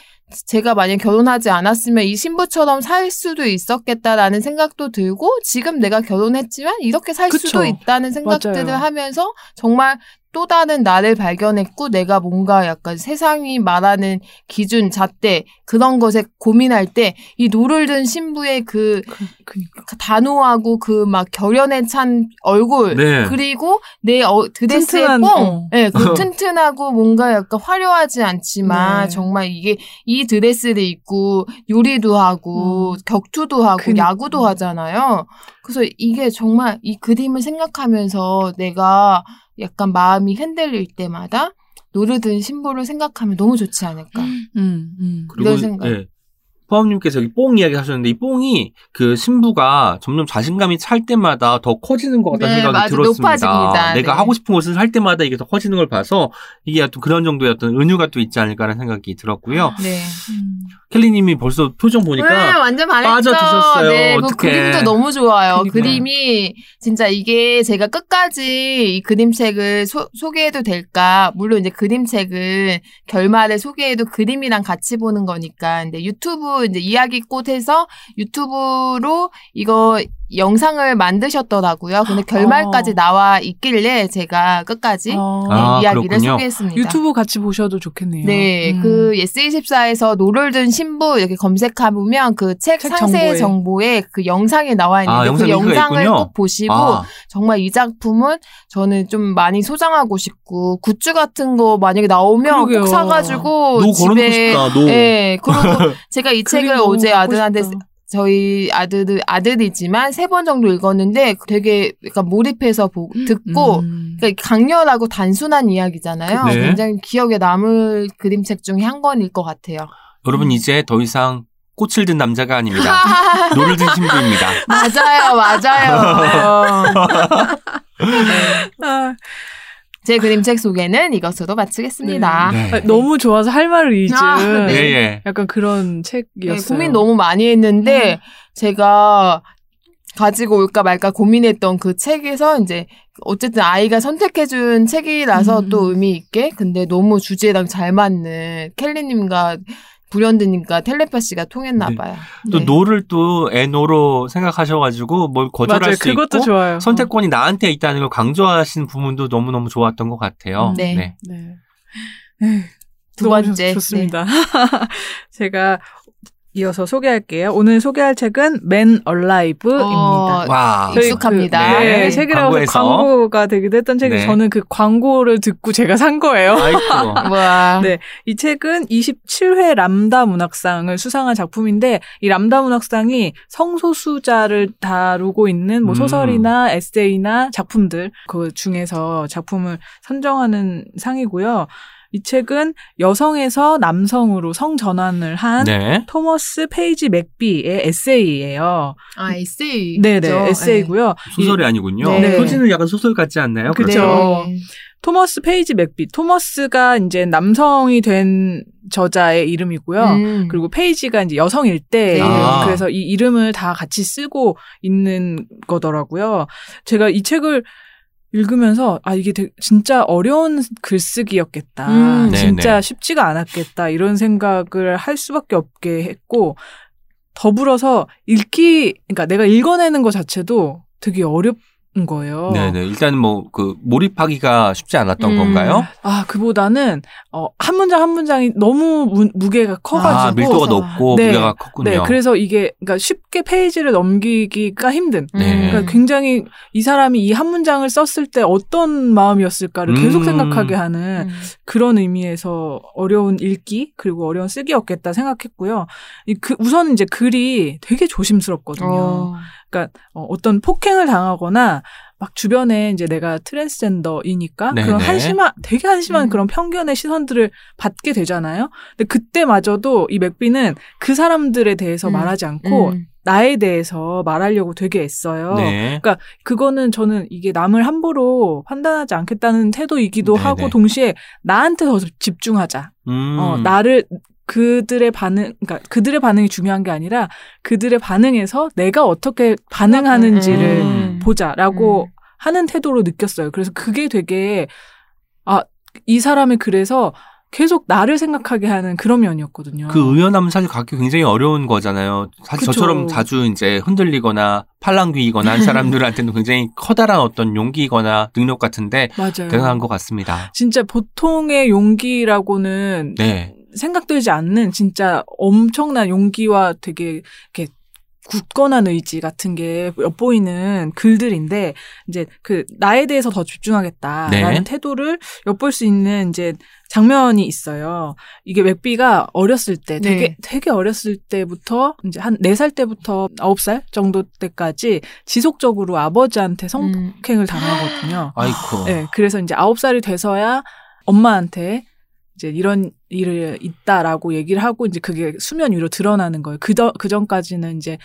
제가 만약 결혼하지 않았으면 이 신부처럼 살 수도 있었겠다라는 생각도 들고 지금 내가 결혼했지만 이렇게 살 그쵸. 수도 있다는 생각들을 맞아요. 하면서 정말 또 다른 나를 발견했고 내가 뭔가 약간 세상이 말하는 기준 잣대 그런 것에 고민할 때 이 노를 든 신부의 그 그, 그니까. 단호하고 그 막 결연에 찬 얼굴 네. 그리고 내 어, 드레스의 튼튼한, 뽕, 어. 예, 그 [laughs] 튼튼하고 뭔가 약간 화려하지 않지만 네. 정말 이게 이 드레스를 입고 요리도 하고 음. 격투도 하고 그니까. 야구도 하잖아요. 그래서 이게 정말 이 그림을 생각하면서 내가 약간 마음이 흔들릴 때마다 노르든 신부를 생각하면 너무 좋지 않을까. 음, 음. 이런 생각. 예. 포함님께서 여기 뽕 이야기 하셨는데 이 뽕이 그 신부가 점점 자신감이 찰 때마다 더 커지는 것 같다는 네, 생각이 맞아, 들었습니다. 높아집니다. 내가 네. 하고 싶은 것을 할 때마다 이게 더 커지는 걸 봐서 이게 어떤 그런 정도의 어떤 은유가 또 있지 않을까라는 생각이 들었고요. 네. 음. 캘리님이 벌써 표정 보니까 네, 완전 반했죠. 빠져드셨어요. 네, 그. 그림도 너무 좋아요. 그러니까요. 그림이 진짜 이게 제가 끝까지 이 그림책을 소, 소개해도 될까? 물론 이제 그림책을 결말에 소개해도 그림이랑 같이 보는 거니까. 근데 유튜브 이제 이야기꽃에서 유튜브로 이거 영상을 만드셨더라고요. 근데 결말까지 어. 나와 있길래 제가 끝까지 어. 네, 아, 이야기를 그렇군요. 소개했습니다. 유튜브 같이 보셔도 좋겠네요. 네, 음. 그 예스24에서 노를 든 신부 이렇게 검색해보면 그 책 책 상세 정보에. 정보에 그 영상이 나와 있는데 아, 영상 그 영상을 있군요. 꼭 보시고 아, 정말 이 작품은 저는 좀 많이 소장하고 싶고 굿즈 같은 거 만약에 나오면 그러게요. 꼭 사가지고 노 걸어놓고 집에 싶다. 노. 네, 그리고 [laughs] 제가 이 책을 어제 아들한테 싶다. 저희 아들 아들이지만 세 번 정도 읽었는데 되게 약간 몰입해서 보, 듣고 음. 그러니까 강렬하고 단순한 이야기잖아요. 네. 굉장히 기억에 남을 그림책 중에 한 권일 것 같아요. 여러분 이제 더 이상 꽃을 든 남자가 아닙니다. [laughs] 노를 든 신부입니다. 맞아요, 맞아요. [laughs] 아, 제 그림책 소개는 이것으로 마치겠습니다. 네. 아, 너무 좋아서 할 말을 잊은 아, 예, 네. 예. 약간 그런 네, 책이었어요. 고민 너무 많이 했는데 제가 가지고 올까 말까 고민했던 그 책에서 이제 어쨌든 아이가 선택해준 책이라서 음. 또 의미 있게 근데 너무 주제랑 잘 맞는 캘리님과 불현듯님과 텔레파시가 통했나 네. 봐요. 또 네. 노를 또 NO로 생각하셔가지고 뭘 거절할 맞아요. 수 그것도 있고 좋아요. 선택권이 나한테 있다는 걸 강조하시는 부분도 너무 너무 좋았던 것 같아요. 네. 네. 네. 두 너무 번째. 네. 좋- 좋습니다. [laughs] 제가 이어서 소개할게요. 오늘 소개할 책은 Man Alive입니다. 어, 와. 저희 익숙합니다. 그, 네, 네. 책읽아웃에서 광고에서. 광고가 되기도 했던 책이 네. 저는 그 광고를 듣고 제가 산 거예요. [laughs] 와. 네. 이 책은 27회 람다 문학상을 수상한 작품인데 이 람다 문학상이 성소수자를 다루고 있는 뭐 음. 소설이나 에세이나 작품들 그 중에서 작품을 선정하는 상이고요. 이 책은 여성에서 남성으로 성 전환을 한 네. 토머스 페이지 맥비의 에세이예요. 아, 에세이. 네네, 에세이고요. 소설이 아니군요. 네. 표지는 약간 소설 같지 않나요? 그렇죠. 네. 토머스 페이지 맥비. 토머스가 이제 남성이 된 저자의 이름이고요. 음. 그리고 페이지가 이제 여성일 때 네. 아. 그래서 이 이름을 다 같이 쓰고 있는 거더라고요. 제가 이 책을 읽으면서 아 이게 되게 진짜 어려운 글쓰기였겠다. 음. 네, 진짜 네. 쉽지가 않았겠다. 이런 생각을 할 수밖에 없게 했고 더불어서 읽기 그러니까 내가 읽어내는 것 자체도 되게 어렵 은 거예요. 네네. 일단 뭐, 그, 몰입하기가 쉽지 않았던 음. 건가요? 아 그보다는 어, 한 문장 한 문장이 너무 무, 무게가 커가지고 아, 밀도가 높고, 네. 무게가 컸군요. 네, 그래서 이게 그러니까 쉽게 페이지를 넘기기가 힘든. 네. 그러니까 굉장히 이 사람이 이 한 문장을 썼을 때 어떤 마음이었을까를 계속 음. 생각하게 하는 음. 그런 의미에서 어려운 읽기 그리고 어려운 쓰기였겠다 생각했고요. 이 그, 우선 이제 글이 되게 조심스럽거든요. 어. 그러니까 어, 어떤 폭행을 당하거나 막 주변에 이제 내가 트랜스젠더이니까 네네. 그런 한심한 되게 한심한 음. 그런 편견의 시선들을 받게 되잖아요. 근데 그때마저도 이 맥비는 그 사람들에 대해서 음. 말하지 않고 음. 나에 대해서 말하려고 되게 애써요. 네. 그거는 저는 이게 남을 함부로 판단하지 않겠다는 태도이기도 네네. 하고 동시에 나한테 더 집중하자. 음. 어, 나를 그들의 반응, 그러니까 그들의 반응이 중요한 게 아니라 그들의 반응에서 내가 어떻게 반응하는지를 음. 보자라고 음. 하는 태도로 느꼈어요. 그래서 그게 되게 아, 이 사람이 그래서 계속 나를 생각하게 하는 그런 면이었거든요. 그 의연함은 사실 갖기 굉장히 어려운 거잖아요. 사실 그쵸. 저처럼 자주 이제 흔들리거나 팔랑귀이거나 한 [laughs] 사람들한테는 굉장히 커다란 어떤 용기거나 능력 같은데 맞아요. 대단한 것 같습니다. 진짜 보통의 용기라고는 네. 생각되지 않는 진짜 엄청난 용기와 되게 이렇게 굳건한 의지 같은 게 엿보이는 글들인데 이제 그 나에 대해서 더 집중하겠다라는 네. 태도를 엿볼 수 있는 이제 장면이 있어요. 이게 맥비가 어렸을 때 되게 네. 되게 어렸을 때부터 이제 한 네 살 때부터 아홉 살 정도 때까지 지속적으로 아버지한테 음. 성폭행을 당하거든요. 아이코. 네, 그래서 이제 아홉 살이 돼서야 엄마한테 이제 이런 일을 있다라고 얘기를 하고 이제 그게 수면 위로 드러나는 거예요. 그전 그 전까지는 이제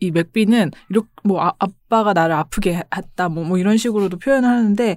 이 맥비는 이렇게 뭐 아, 아빠가 나를 아프게 했다 뭐, 뭐 이런 식으로도 표현을 하는데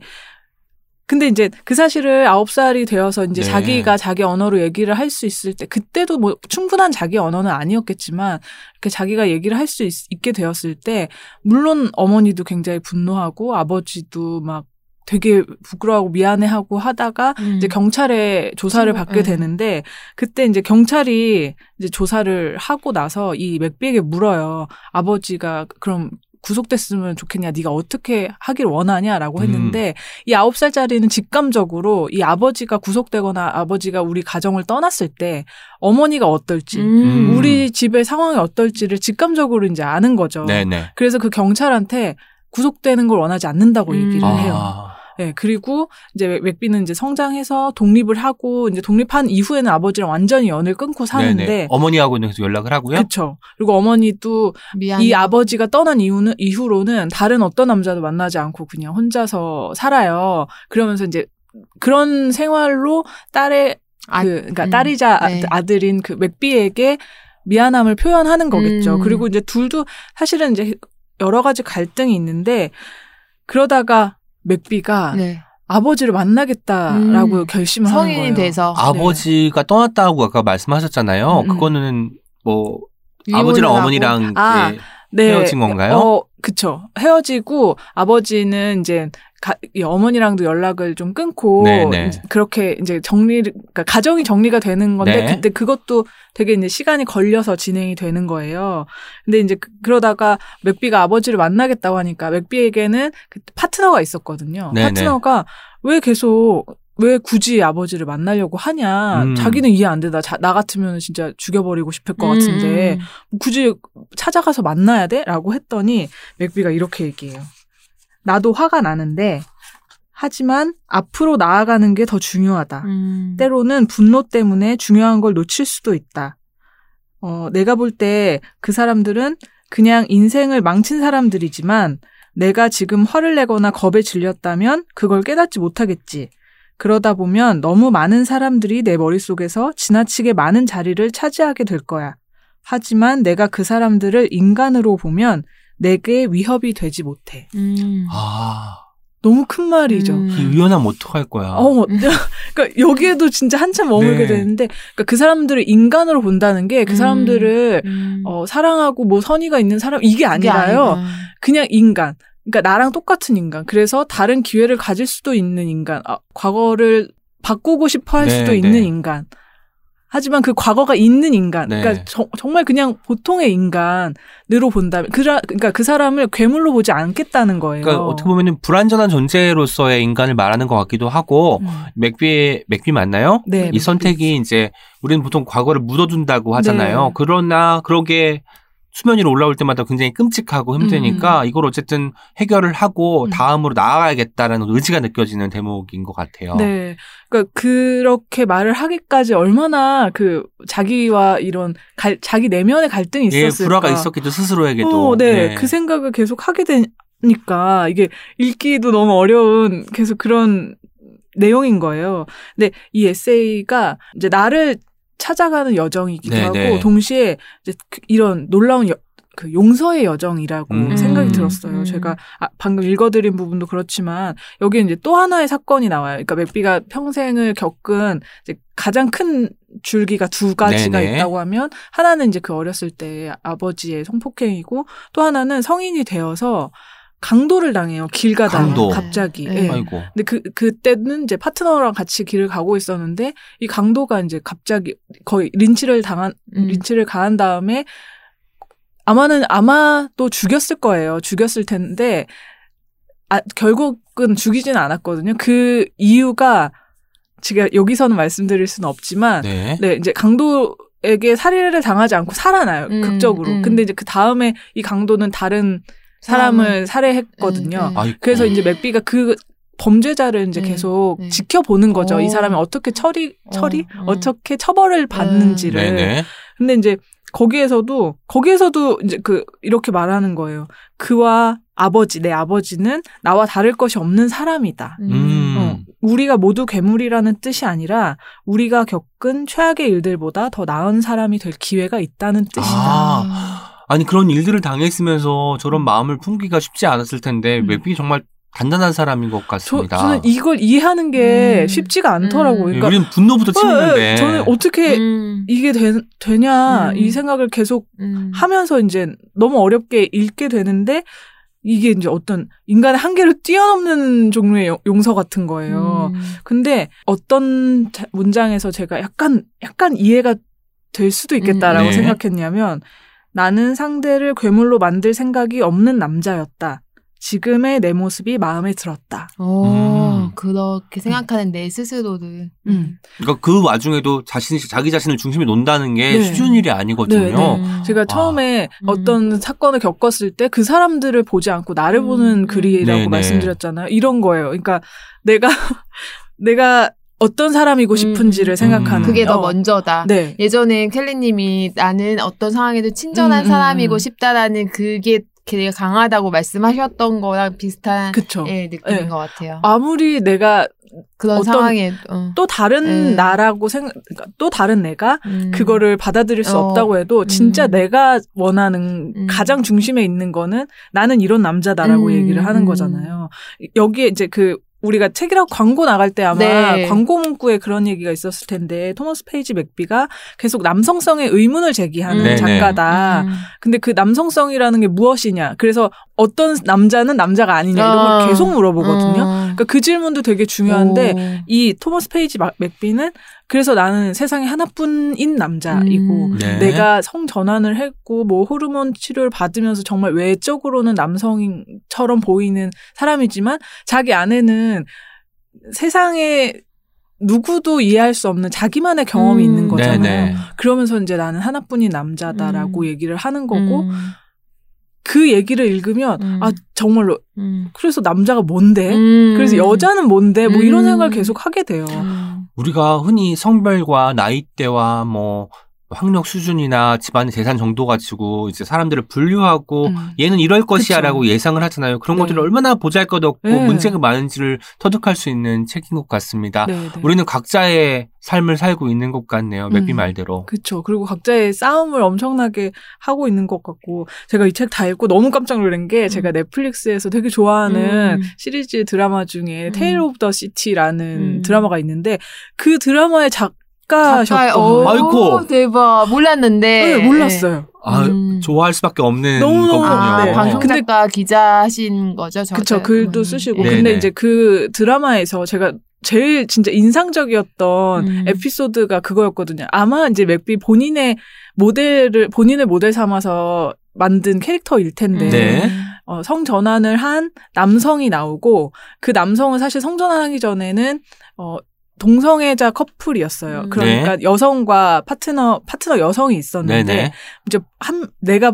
근데 이제 그 사실을 아홉 살이 되어서 이제 네. 자기가 자기 언어로 얘기를 할 수 있을 때 그때도 뭐 충분한 자기 언어는 아니었겠지만 이렇게 자기가 얘기를 할 수 있게 되었을 때 물론 어머니도 굉장히 분노하고 아버지도 막 되게 부끄러워하고 미안해하고 하다가 음. 이제 경찰에 조사를 친구, 받게 네. 되는데 그때 이제 경찰이 이제 조사를 하고 나서 이 맥비에게 물어요. 아버지가 그럼 구속됐으면 좋겠냐, 네가 어떻게 하길 원하냐라고 했는데 이 아홉 살짜리는 직감적으로 이 아버지가 구속되거나 아버지가 우리 가정을 떠났을 때 어머니가 어떨지, 음. 우리 집의 상황이 어떨지를 직감적으로 이제 아는 거죠. 네네. 그래서 그 경찰한테 구속되는 걸 원하지 않는다고 음. 얘기를 해요. 아, 네, 그리고 이제 맥비는 이제 성장해서 독립을 하고 이제 독립한 이후에는 아버지랑 완전히 연을 끊고 사는데 네네. 어머니하고는 계속 연락을 하고요. 그렇죠. 그리고 어머니도 미안. 이 아버지가 떠난 이후는 이후로는 다른 어떤 남자도 만나지 않고 그냥 혼자서 살아요. 그러면서 이제 그런 생활로 딸의 아, 그 그러니까 음, 딸이자 아- 네. 아들인 그 맥비에게 미안함을 표현하는 거겠죠. 음. 그리고 이제 둘도 사실은 이제 여러 가지 갈등이 있는데 그러다가 맥비가 네. 아버지를 만나겠다라고 음. 결심을 하는 성인이 거예요. 돼서 아버지가 떠났다고 아까 말씀하셨잖아요. 음, 음. 그거는 뭐 아버지랑. 어머니랑 아, 네. 헤어진 건가요? 어, 그쵸. 헤어지고 아버지는 이제 가, 이 어머니랑도 연락을 좀 끊고 네네. 이제 그렇게 이제 정리 그러니까 가정이 정리가 되는 건데 네. 근데 그것도 되게 이제 시간이 걸려서 진행이 되는 거예요. 근데 이제 그- 그러다가 맥비가 아버지를 만나겠다고 하니까 맥비에게는 그 파트너가 있었거든요. 네네. 파트너가 왜 계속 왜 굳이 아버지를 만나려고 하냐? 음. 자기는 이해 안 되다. 자, 나 같으면 진짜 죽여버리고 싶을 것 같은데 음. 뭐 굳이 찾아가서 만나야 돼? 라고 했더니 맥비가 이렇게 얘기해요. 나도 화가 나는데 하지만 앞으로 나아가는 게 더 중요하다. 음. 때로는 분노 때문에 중요한 걸 놓칠 수도 있다. 어, 내가 볼 때 그 사람들은 그냥 인생을 망친 사람들이지만 내가 지금 화를 내거나 겁에 질렸다면 그걸 깨닫지 못하겠지. 그러다 보면 너무 많은 사람들이 내 머릿속에서 지나치게 많은 자리를 차지하게 될 거야. 하지만 내가 그 사람들을 인간으로 보면 내게 위협이 되지 못해. 음. 아, 너무 큰 말이죠. 음. 그 유연함 어떡할 거야. 어, [laughs] 그러니까 여기에도 진짜 한참 머물게 네. 되는데, 그러니까 그 사람들을 인간으로 본다는 게그 음. 사람들을 음. 어, 사랑하고 뭐 선의가 있는 사람 이게 아니라요. 아니다. 그냥 인간. 그러니까 나랑 똑같은 인간. 그래서 다른 기회를 가질 수도 있는 인간. 아, 과거를 바꾸고 싶어 할 네, 수도 네. 있는 인간. 하지만 그 과거가 있는 인간. 네. 그러니까 저- 정말 그냥 보통의 인간으로 본다면, 그라, 그러니까 그 사람을 괴물로 보지 않겠다는 거예요. 그러니까 어떻게 보면 불완전한 존재로서의 인간을 말하는 것 같기도 하고 음. 맥비 맥비 맞나요? 네, 이. 선택이 이제 우리는 보통 과거를 묻어둔다고 하잖아요. 네. 그러나 그러게 수면 위로 올라올 때마다 굉장히 끔찍하고 힘드니까 이걸 어쨌든 해결을 하고 음. 다음으로 나아가야겠다라는 의지가 느껴지는 대목인 것 같아요. 네. 그러니까 그렇게 말을 하기까지 얼마나 그 자기와 이런 갈, 자기 내면의 갈등이 예, 있었을까. 불화가 있었겠죠 스스로에게도. 어, 네. 그 생각을 계속 하게 되니까 이게 읽기도 너무 어려운 계속 그런 내용인 거예요. 근데 이 에세이가 이제 나를 찾아가는 여정이기도 네, 하고 네. 동시에 이제 그 이런 놀라운 여, 그 용서의 여정이라고 음. 생각이 음. 들었어요. 음. 제가 아, 방금 읽어드린 부분도 그렇지만 여기 이제 또 하나의 사건이 나와요. 그러니까 맥비가 평생을 겪은 이제 가장 큰 줄기가 두 가지가 네네. 있다고 하면 하나는 이제 그 어렸을 때 아버지의 성폭행이고 또 하나는 성인이 되어서 강도를 당해요. 길 가다가 강도. 갑자기. 네. 예. 아이고. 근데 그 그때는 이제 파트너랑 같이 길을 가고 있었는데 이 강도가 이제 갑자기 거의 린치를 당한 음. 린치를 가한 다음에 아마는 아마 또 죽였을 거예요. 죽였을 텐데 아 결국은 죽이지는 않았거든요. 그 이유가 제가 여기서는 말씀드릴 수는 없지만 네. 네, 이제 강도 에게 살해를 당하지 않고 살아나요. 음, 극적으로. 음. 근데 이제 그 다음에 이 강도는 다른 사람을 살해했거든요. 음, 음. 그래서 이제 맥비가 그 범죄자를 이제 음, 계속 음. 지켜보는 거죠. 오. 이 사람이 어떻게 처리, 처리? 어, 음. 어, 떻게 처벌을 받는지를. 네네. 근데 이제 거기에서도, 거기에서도 이제 그, 이렇게 말하는 거예요. 그와 아버지, 내 아버지는 나와 다를 것이 없는 사람이다. 음. 어, 우리가 모두 괴물이라는 뜻이 아니라 우리가 겪은 최악의 일들보다 더 나은 사람이 될 기회가 있다는 뜻이다. 아. 아니 그런 일들을 당했으면서 저런 마음을 품기가 쉽지 않았을 텐데 음. 웹이 정말 단단한 사람인 것 저, 같습니다. 저 는 이걸 이해하는 게 음. 쉽지가 않더라고요. 음. 예, 그러니까 우리는 분노부터 어, 치는데 어, 저는 어떻게 음. 이게 되, 되냐 음. 이 생각을 계속 음. 하면서 이제 너무 어렵게 읽게 되는데 이게 이제 어떤 인간의 한계를 뛰어넘는 종류의 용- 용서 같은 거예요. 음. 근데 어떤 자- 문장에서 제가 약간 약간 이해가 될 수도 있겠다라고 음. 네. 생각했냐면 나는 상대를 괴물로 만들 생각이 없는 남자였다. 지금의 내 모습이 마음에 들었다. 어, 음. 그렇게 생각하는 내 스스로를. 음. 그러니까 그 와중에도 자신 자기 자신을 중심에 놓는다는 게 네. 쉬운 일이 아니거든요. 네, 네. 음. 제가 아. 처음에 음. 어떤 사건을 겪었을 때 그 사람들을 보지 않고 나를 음. 보는 글이라고 네네. 말씀드렸잖아요. 이런 거예요. 그러니까 내가 [laughs] 내가 어떤 사람이고 싶은지를 음. 생각하는 그게 더 어. 먼저다. 네. 예전에 켈리님이 나는 어떤 상황에도 친절한 음, 음, 사람이고 음. 싶다라는 그게 되게 강하다고 말씀하셨던 거랑 비슷한 그쵸. 예, 느낌인 예. 것 같아요. 아무리 내가 그런 상황에 어. 또 다른 네. 나라고 생각, 그러니까 또 다른 내가 음. 그거를 받아들일 수 어. 없다고 해도 진짜 음. 내가 원하는 음. 가장 중심에 있는 거는 나는 이런 남자다라고 음, 얘기를 하는 음. 거잖아요. 여기에 이제 그 우리가 책읽아웃 광고 나갈 때 아마 네. 광고 문구에 그런 얘기가 있었을 텐데 토머스 페이지 맥비가 계속 남성성의 의문을 제기하는 네네. 작가다. 음. 근데 그 남성성이라는 게 무엇이냐? 그래서 어떤 남자는 남자가 아니냐 이런 어. 걸 계속 물어보거든요. 어. 그러니까 그 질문도 되게 중요한데 오. 이 토머스 페이지 마- 맥비는 그래서 나는 세상에 하나뿐인 남자이고 음. 네. 내가 성 전환을 했고 뭐 호르몬 치료를 받으면서 정말 외적으로는 남성처럼 보이는 사람이지만 자기 안에는 세상에 누구도 이해할 수 없는 자기만의 경험이 음. 있는 거잖아요. 네네. 그러면서 이제 나는 하나뿐인 남자다라고 음. 얘기를 하는 거고 음. 그 얘기를 읽으면 음. 아 정말로 음. 그래서 남자가 뭔데? 음. 그래서 여자는 뭔데? 뭐 이런 음. 생각을 계속 하게 돼요. 음. 우리가 흔히 성별과 나이대와 뭐 학력 수준이나 집안의 재산 정도 가지고 이제 사람들을 분류하고 음. 얘는 이럴 것이야라고 예상을 하잖아요. 그런 네. 것들이 얼마나 보잘것없고 네. 문제가 많은지를 터득할 수 있는 책인 것 같습니다. 네, 네. 우리는 각자의 삶을 살고 있는 것 같네요. 맥비 음. 말대로. 그쵸. 그리고 각자의 싸움을 엄청나게 하고 있는 것 같고, 제가 이 책 다 읽고 너무 깜짝 놀란 게, 제가 넷플릭스에서 되게 좋아하는 음. 시리즈 드라마 중에 음. Tale of the City라는 음. 드라마가 있는데, 그 드라마의 작가의- 작가셨던 오, 거예요. 아이고. 대박 몰랐는데 네, 몰랐어요. 아, 음. 좋아할 수밖에 없는 너무너무, 거군요. 아, 네. 방송 근데- 작가 기자 하신 거죠? 저- 그쵸. 저- 글도 음. 쓰시고. 네, 근데 네. 이제 그 드라마에서 제가 제일 진짜 인상적이었던 음. 에피소드가 그거였거든요. 아마 이제 맥비 본인의 모델을, 본인을 모델 삼아서 만든 캐릭터일 텐데. 네. 어, 성전환을 한 남성이 나오고 그 남성은 사실 성전환하기 전에는 어 동성애자 커플이었어요. 음. 그러니까 여성과 파트너 파트너 여성이 있었는데 네네. 이제 한 내가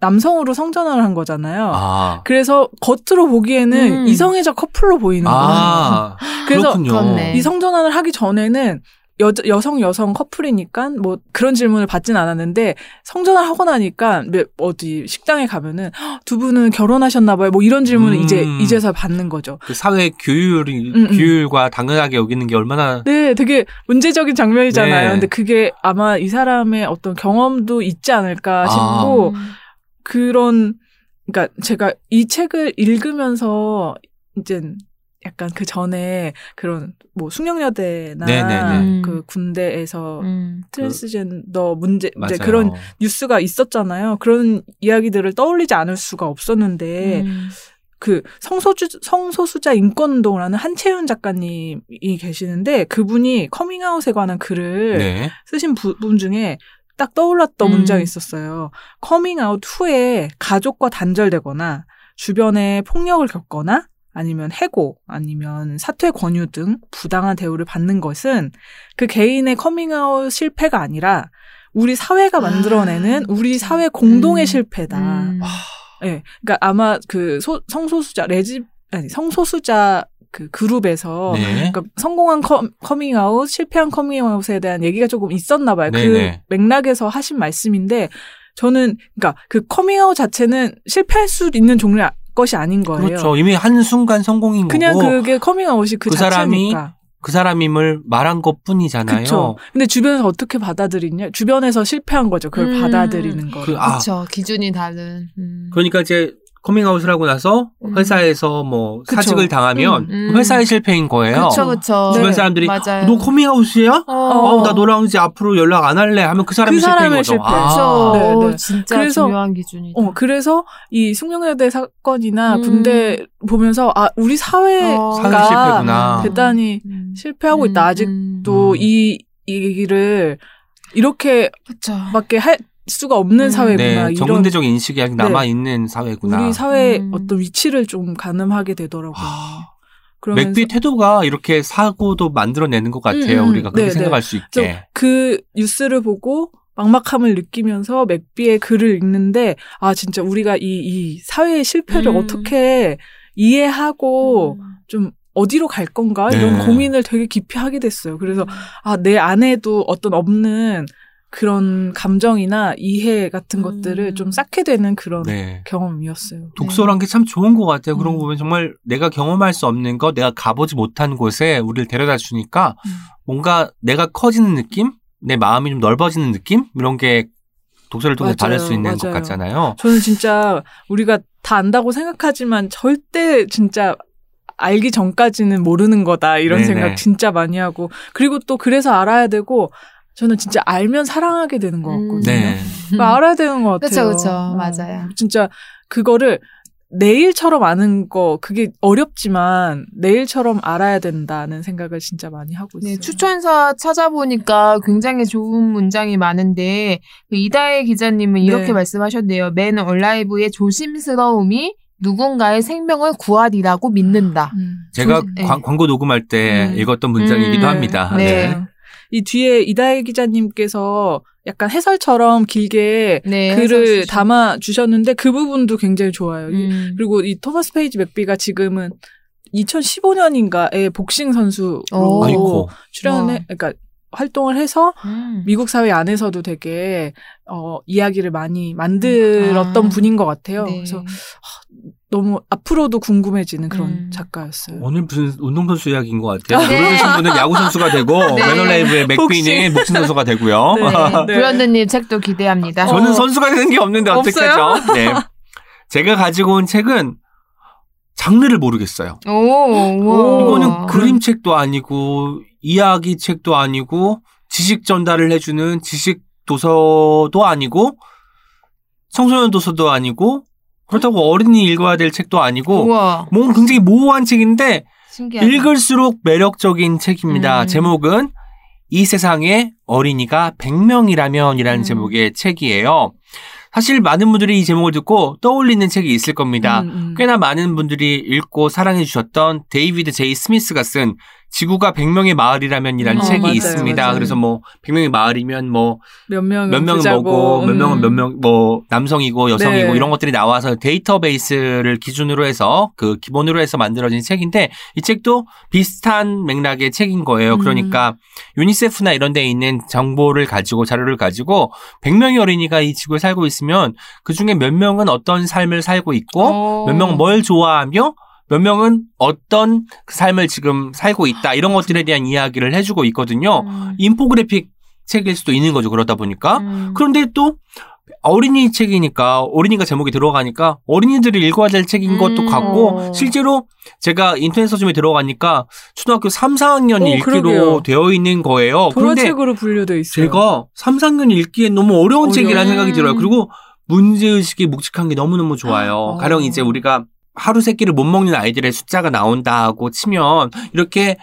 남성으로 성전환을 한 거잖아요. 아. 그래서 겉으로 보기에는 음. 이성애자 커플로 보이는 거예요. 아. [laughs] 그래서 그렇군요. 이 성전환을 하기 전에는 여, 여성 여성 커플이니까 뭐 그런 질문을 받진 않았는데 성전환 하고 나니까 몇- 어디 식당에 가면은 "헉, 두 분은 결혼하셨나 봐요. 뭐 이런 질문을 음. 이제 이제서 받는 거죠. 그 사회 규율이 음, 음. 규율과 당연하게 여기는 게 얼마나 네, 되게 문제적인 장면이잖아요. 네. 근데 그게 아마 이 사람의 어떤 경험도 있지 않을까 싶고 음. 그런 그러니까 제가 이 책을 읽으면서 이제 약간 그 전에 그런 뭐 숙명여대나 네네네. 음. 그 군대에서 음. 트랜스젠더 문제 맞아요. 이제 그런 뉴스가 있었잖아요. 그런 이야기들을 떠올리지 않을 수가 없었는데 음. 그 성소주 성소수자 인권 운동을 하는 한채윤 작가님이 계시는데 그분이 커밍아웃에 관한 글을 네. 쓰신 부분 중에 딱 떠올랐던 음. 문장이 있었어요. 커밍아웃 후에 가족과 단절되거나 주변에 폭력을 겪거나 아니면 해고 아니면 사퇴 권유 등 부당한 대우를 받는 것은 그 개인의 커밍아웃 실패가 아니라 우리 사회가 만들어내는 아, 우리 그쵸. 사회 공동의 음. 실패다. 음. 예. 그러니까 아마 그 소- 성소수자 레지 아니 성소수자 그 그룹에서 네. 그러니까 성공한 커, 커밍아웃, 실패한 커밍아웃에 대한 얘기가 조금 있었나 봐요. 네네. 그 맥락에서 하신 말씀인데 저는 그러니까 그 커밍아웃 자체는 실패할 수 있는 종류 것이 아닌 거예요. 그렇죠. 이미 한 순간 성공인 그냥 거고 그게 커밍아웃이 그, 그 사람이 자체니까. 그 사람임을 말한 것 뿐이잖아요. 그렇죠. 근데 주변에서 어떻게 받아들이냐? 주변에서 실패한 거죠. 그걸 음. 받아들이는 거. 그, 아, 그렇죠. 기준이 다른. 음. 그러니까 이제 커밍아웃을 하고 나서 음. 회사에서 뭐 그쵸. 사직을 당하면 음, 음. 그 회사의 실패인 거예요. 그렇죠, 그렇죠. 주변 네. 사람들이 맞아요. 너 커밍아웃이야? 어. 어, 나 너랑 이제 앞으로 연락 안 할래 하면 그 사람이 그 실패인 사람의 거죠. 실패. 아. 그렇죠. 네, 오, 네. 진짜 그래서- 중요한 기준이다. 어, 그래서 이 숙명여대 사건이나 음. 군대 보면서 아, 우리 사회가 어. 사회 실패구나. 대단히 음. 실패하고 있다. 아직도 음. 이, 이 얘기를 이렇게밖에 그렇죠. 할 수가 없는 음. 사회구나. 네, 이런 정근대적 인식이 아직 네. 남아 있는 사회구나. 우리 사회의 음. 어떤 위치를 좀 가늠하게 되더라고요. 아, 그러면서 맥비 태도가 이렇게 사고도 만들어내는 것 같아요. 음, 음. 우리가 그렇게 네, 생각할 네. 수 있게. 그 뉴스를 보고 막막함을 느끼면서 맥비의 글을 읽는데 아 진짜 우리가 이, 이 사회의 실패를 음. 어떻게 이해하고 좀 어디로 갈 건가 이런 네. 고민을 되게 깊이 하게 됐어요. 그래서 아 내 안에도 어떤 없는 그런 감정이나 이해 같은 음. 것들을 좀 쌓게 되는 그런 네. 경험이었어요. 독서란 게참 좋은 것 같아요. 그런 음. 거 보면 정말 내가 경험할 수 없는 것, 내가 가보지 못한 곳에 우리를 데려다 주니까 음. 뭔가 내가 커지는 느낌? 내 마음이 좀 넓어지는 느낌? 이런 게 독서를 통해 받을 수 있는 것 맞아요. 같잖아요. 저는 진짜 우리가 다 안다고 생각하지만 절대 진짜 알기 전까지는 모르는 거다 이런 네네. 생각 진짜 많이 하고 그리고 또 그래서 알아야 되고 저는 진짜 알면 사랑하게 되는 것 같거든요. 네. 그러니까 알아야 되는 것 같아요. 그쵸, 그쵸. 어. 맞아요. 진짜 그거를 내일처럼 아는 거 그게 어렵지만 내일처럼 알아야 된다는 생각을 진짜 많이 하고 있어요. 네, 추천사 찾아보니까 굉장히 좋은 문장이 많은데 그 이다혜 기자님은 이렇게 네. 말씀하셨네요. 맨 얼라이브의 조심스러움이 누군가의 생명을 구하리라고 믿는다. 음. 제가 조심- 네. 광, 광고 녹음할 때 음. 읽었던 문장이기도 음. 합니다. 네. 네. 이 뒤에 이다혜 기자님께서 약간 해설처럼 길게 네, 글을 해설 담아 주셨는데 그 부분도 굉장히 좋아요. 이- 음. 그리고 이 토마스 페이지 맥비가 지금은 2015년인가에 복싱 선수로 오. 출연해, 와. 그러니까 활동을 해서 음. 미국 사회 안에서도 되게 어 이야기를 많이 만들었던 아. 분인 것 같아요. 네. 그래서 너무 앞으로도 궁금해지는 그런 음. 작가였어요. 오늘 무슨 운동선수 이야기인 것 같아요. 네. 노래 주신 분은 야구선수가 되고, [laughs] 네. 맨올레이브의 맥비는 복싱선수가 되고요. 네. [laughs] 네. 브런드님 책도 기대합니다. 저는 어. 선수가 되는 게 없는데 어떡하죠? 네. 제가 가지고 온 책은 장르를 모르겠어요. 오, 오. 이거는 그림책도 아니고 이야기 책도 아니고 지식 전달을 해주는 지식 도서도 아니고 청소년 도서도 아니고 그렇다고 어린이 읽어야 될 책도 아니고 우와. 뭔가 굉장히 모호한 책인데 신기하다. 읽을수록 매력적인 책입니다. 음. 제목은 이 세상에 어린이가 100명이라면 이라는 음. 제목의 책이에요. 사실 많은 분들이 이 제목을 듣고 떠올리는 책이 있을 겁니다. 음, 음. 꽤나 많은 분들이 읽고 사랑해 주셨던 데이비드 제이 스미스가 쓴 지구가 100명의 마을이라면이라는 음, 책이 맞아요, 있습니다. 맞아요. 그래서 뭐 100명의 마을이면 뭐 몇 명은 몇 명은 뭐고 몇 음. 명은 몇 명 뭐 남성이고 여성이고 네. 이런 것들이 나와서 데이터베이스를 기준으로 해서 그 기본으로 해서 만들어진 책인데 이 책도 비슷한 맥락의 책인 거예요. 음. 그러니까 유니세프나 이런 데 있는 정보를 가지고 자료를 가지고 100명의 어린이가 이 지구에 살고 있으면 그중에 몇 명은 어떤 삶을 살고 있고 오. 몇 명은 뭘 좋아하며 몇 명은 어떤 그 삶을 지금 살고 있다 이런 것들에 대한 이야기를 해주고 있거든요. 음. 인포그래픽 책일 수도 있는 거죠. 그러다 보니까 음. 그런데 또 어린이 책이니까 어린이가 제목이 들어가니까 어린이들이 읽어야 될 책인 것도 음. 같고 실제로 제가 인터넷 서점에 들어가니까 초등학교 3, 4학년이 오, 읽기로 그러게요. 되어 있는 거예요. 동화책으로 분류돼 있어요. 제가 3, 4학년 읽기엔 너무 어려운 어려워. 책이라는 생각이 들어요. 음. 그리고 문제의식이 묵직한 게 너무너무 좋아요. 어. 가령 이제 우리가 하루 세 끼를 못 먹는 아이들의 숫자가 나온다고 치면 이렇게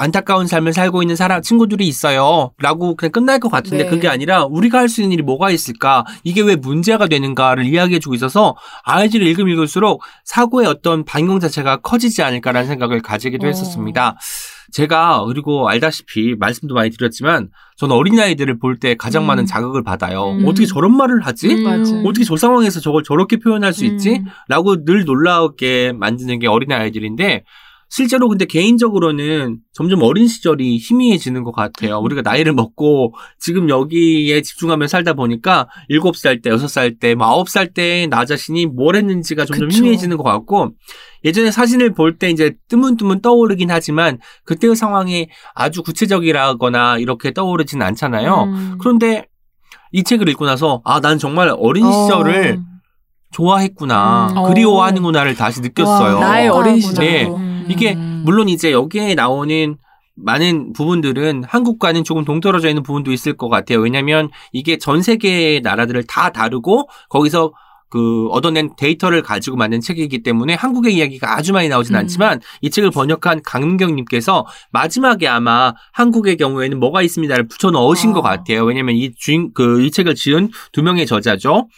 안타까운 삶을 살고 있는 사람 친구들이 있어요. 라고 그냥 끝날 것 같은데 네. 그게 아니라 우리가 할 수 있는 일이 뭐가 있을까? 이게 왜 문제가 되는가를 이야기해 주고 있어서 아이들이 읽으면 읽을수록 사고의 어떤 반경 자체가 커지지 않을까라는 생각을 가지기도 어. 했었습니다. 제가 그리고 알다시피 말씀도 많이 드렸지만 저는 어린아이들을 볼 때 가장 음. 많은 자극을 받아요. 음. 어떻게 저런 말을 하지? 음. 어떻게 저 상황에서 저걸 저렇게 표현할 수 있지? 음. 라고 늘 놀라게 만드는 게 어린아이들인데 실제로 근데 개인적으로는 점점 어린 시절이 희미해지는 것 같아요. 우리가 나이를 먹고 지금 여기에 집중하며 살다 보니까 7살 때, 6살 때, 뭐 9살 때 나 자신이 뭘 했는지가 점점 그쵸. 희미해지는 것 같고 예전에 사진을 볼 때 이제 뜨문뜨문 떠오르긴 하지만 그때의 상황이 아주 구체적이라거나 이렇게 떠오르진 않잖아요. 음. 그런데 이 책을 읽고 나서 아, 난 정말 어린 어. 시절을 좋아했구나. 음. 그리워하는구나를 다시 느꼈어요. 와, 나의 어. 어린 시절. 네. 음. 이게 물론 이제 여기에 나오는 많은 부분들은 한국과는 조금 동떨어져 있는 부분도 있을 것 같아요. 왜냐하면 이게 전 세계의 나라들을 다 다루고 거기서 그 얻어낸 데이터를 가지고 만든 책이기 때문에 한국의 이야기가 아주 많이 나오진 음. 않지만 이 책을 번역한 강민경님께서 마지막에 아마 한국의 경우에는 뭐가 있습니다를 붙여 넣으신 어. 것 같아요. 왜냐하면 이 주인 그 이 책을 지은 두 명의 저자죠.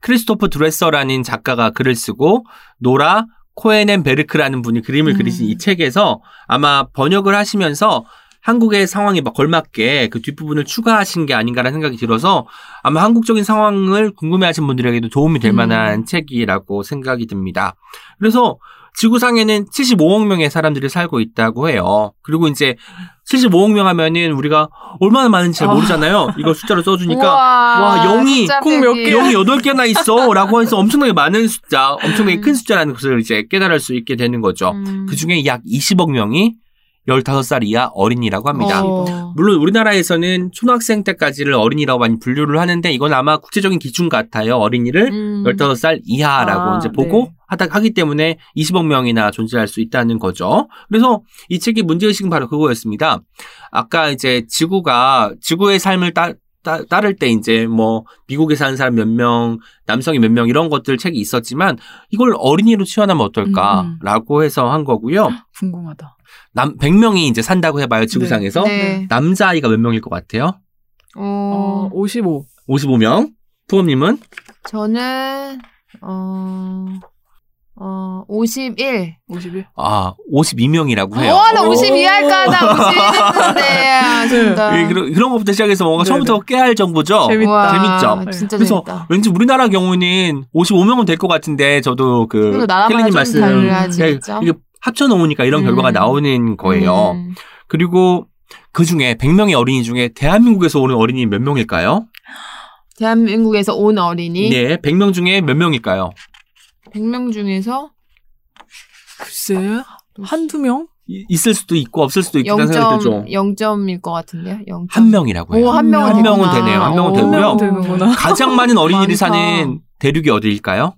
크리스토프 드레서라는 작가가 글을 쓰고 노라 코에넨 베르크라는 분이 그림을 음. 그리신 이 책에서 아마 번역을 하시면서 한국의 상황에 막 걸맞게 그 뒷부분을 추가하신 게 아닌가라는 생각이 들어서 아마 한국적인 상황을 궁금해하신 분들에게도 도움이 될 음. 만한 책이라고 생각이 듭니다. 그래서 지구상에는 75억 명의 사람들이 살고 있다고 해요. 그리고 이제 75억 명 하면은 우리가 얼마나 많은지 잘 아. 모르잖아요. 이거 숫자로 써주니까 우와, 와, 영이 숫자 꼭몇 빼기. 개? 영이 8개나 있어. [laughs] 라고 해서 엄청나게 많은 숫자, 엄청나게 큰 숫자라는 것을 이제 깨달을 수 있게 되는 거죠. 음. 그 중에 약 20억 명이 15살 이하 어린이라고 합니다. 어. 물론 우리나라에서는 초등학생 때까지를 어린이라고 많이 분류를 하는데 이건 아마 국제적인 기준 같아요. 어린이를 음. 15살 이하라고 아, 이제 보고 네. 하다 하기 때문에 20억 명이나 존재할 수 있다는 거죠. 그래서 이 책의 문제 의식은 바로 그거였습니다. 아까 이제 지구가 지구의 삶을 따, 따, 따를 때 이제 뭐 미국에 사는 사람 몇 명, 남성이 몇 명 이런 것들 책이 있었지만 이걸 어린이로 치환하면 음, 어떨까라고 해서 한 거고요. 궁금하다. 남 100명이 이제 산다고 해봐요 지구상에서 네. 남자 아이가 몇 명일 것 같아요? 어, 어, 55. 55명. 푸엄님은 저는 어, 어, 51. 51. 아 52명이라고 해요. 와, 나 오. 52 할까? 나 51 했는데. [laughs] 아, 진짜. 예, 그런, 그런 것부터 시작해서 뭔가 네네. 처음부터 깨알 정보죠. 재밌다. 우와, 재밌죠? 진짜 그래서 재밌다. 왠지 우리나라 경우는 55명은 될 것 같은데 저도 그 켈리님 좀 말씀 달라지겠죠? 예, 이게 합쳐 놓으니까 이런 음. 결과가 나오는 거예요. 음. 그리고 그 중에 100명의 어린이 중에 대한민국에서 오는 어린이 몇 명일까요? 대한민국에서 온 어린이 네, 100명 중에 몇 명일까요? 100명 중에서 글쎄, 한두 명? 이- 있을 수도 있고 없을 수도 있다는 생각이 들죠. 0점, 0점일 것 같은데요? 0점. 한 명이라고 해요. 오, 한 명은, 한 명은. 되네요. 한 명은 오. 되고요. 한 명은 되는구나. 가장 많은 [laughs] 어린이들이. 사는 대륙이 어디일까요?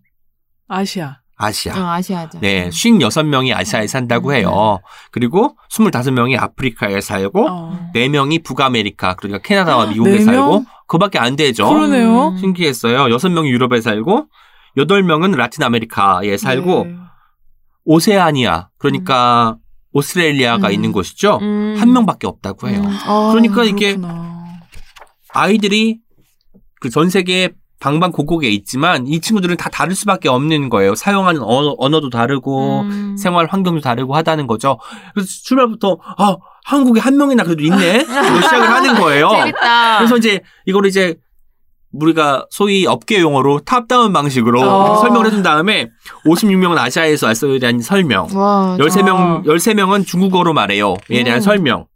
아시아. 아시아. 어, 아시아죠. 네, 56명이 아시아에 산다고 해요. 그리고 25명이 아프리카에 살고 어. 4명이 북아메리카, 그러니까 캐나다와 미국에 네 살고 명? 그밖에 안 되죠. 그러네요. 음. 신기했어요. 6명이 유럽에 살고 8명은 라틴 아메리카에 살고 네. 오세아니아, 그러니까 오스트레일리아가 음. 있는 곳이죠. 음. 한 명밖에 없다고 해요. 음. 어, 그러니까 이게 그렇구나. 아이들이 그 전 세계 방방곡곡에 있지만 이 친구들은 다 다를 수밖에 없는 거예요. 사용하는 언어, 언어 도 다르고 음. 생활 환경도 다르고 하다는 거죠. 그래서 출발부터 아 한국에 한 명이나 그래도 있네. [laughs] 시작을 하는 거예요. 재밌다. 그래서 이제 이걸 이제 우리가 소위 업계 용어로 탑다운 방식으로 어. 설명을 해준 다음에 56명은 아시아에서 왔어에 대한 설명, 와, 13명 13명은 중국어로 말해요. 에 대한 음. 설명.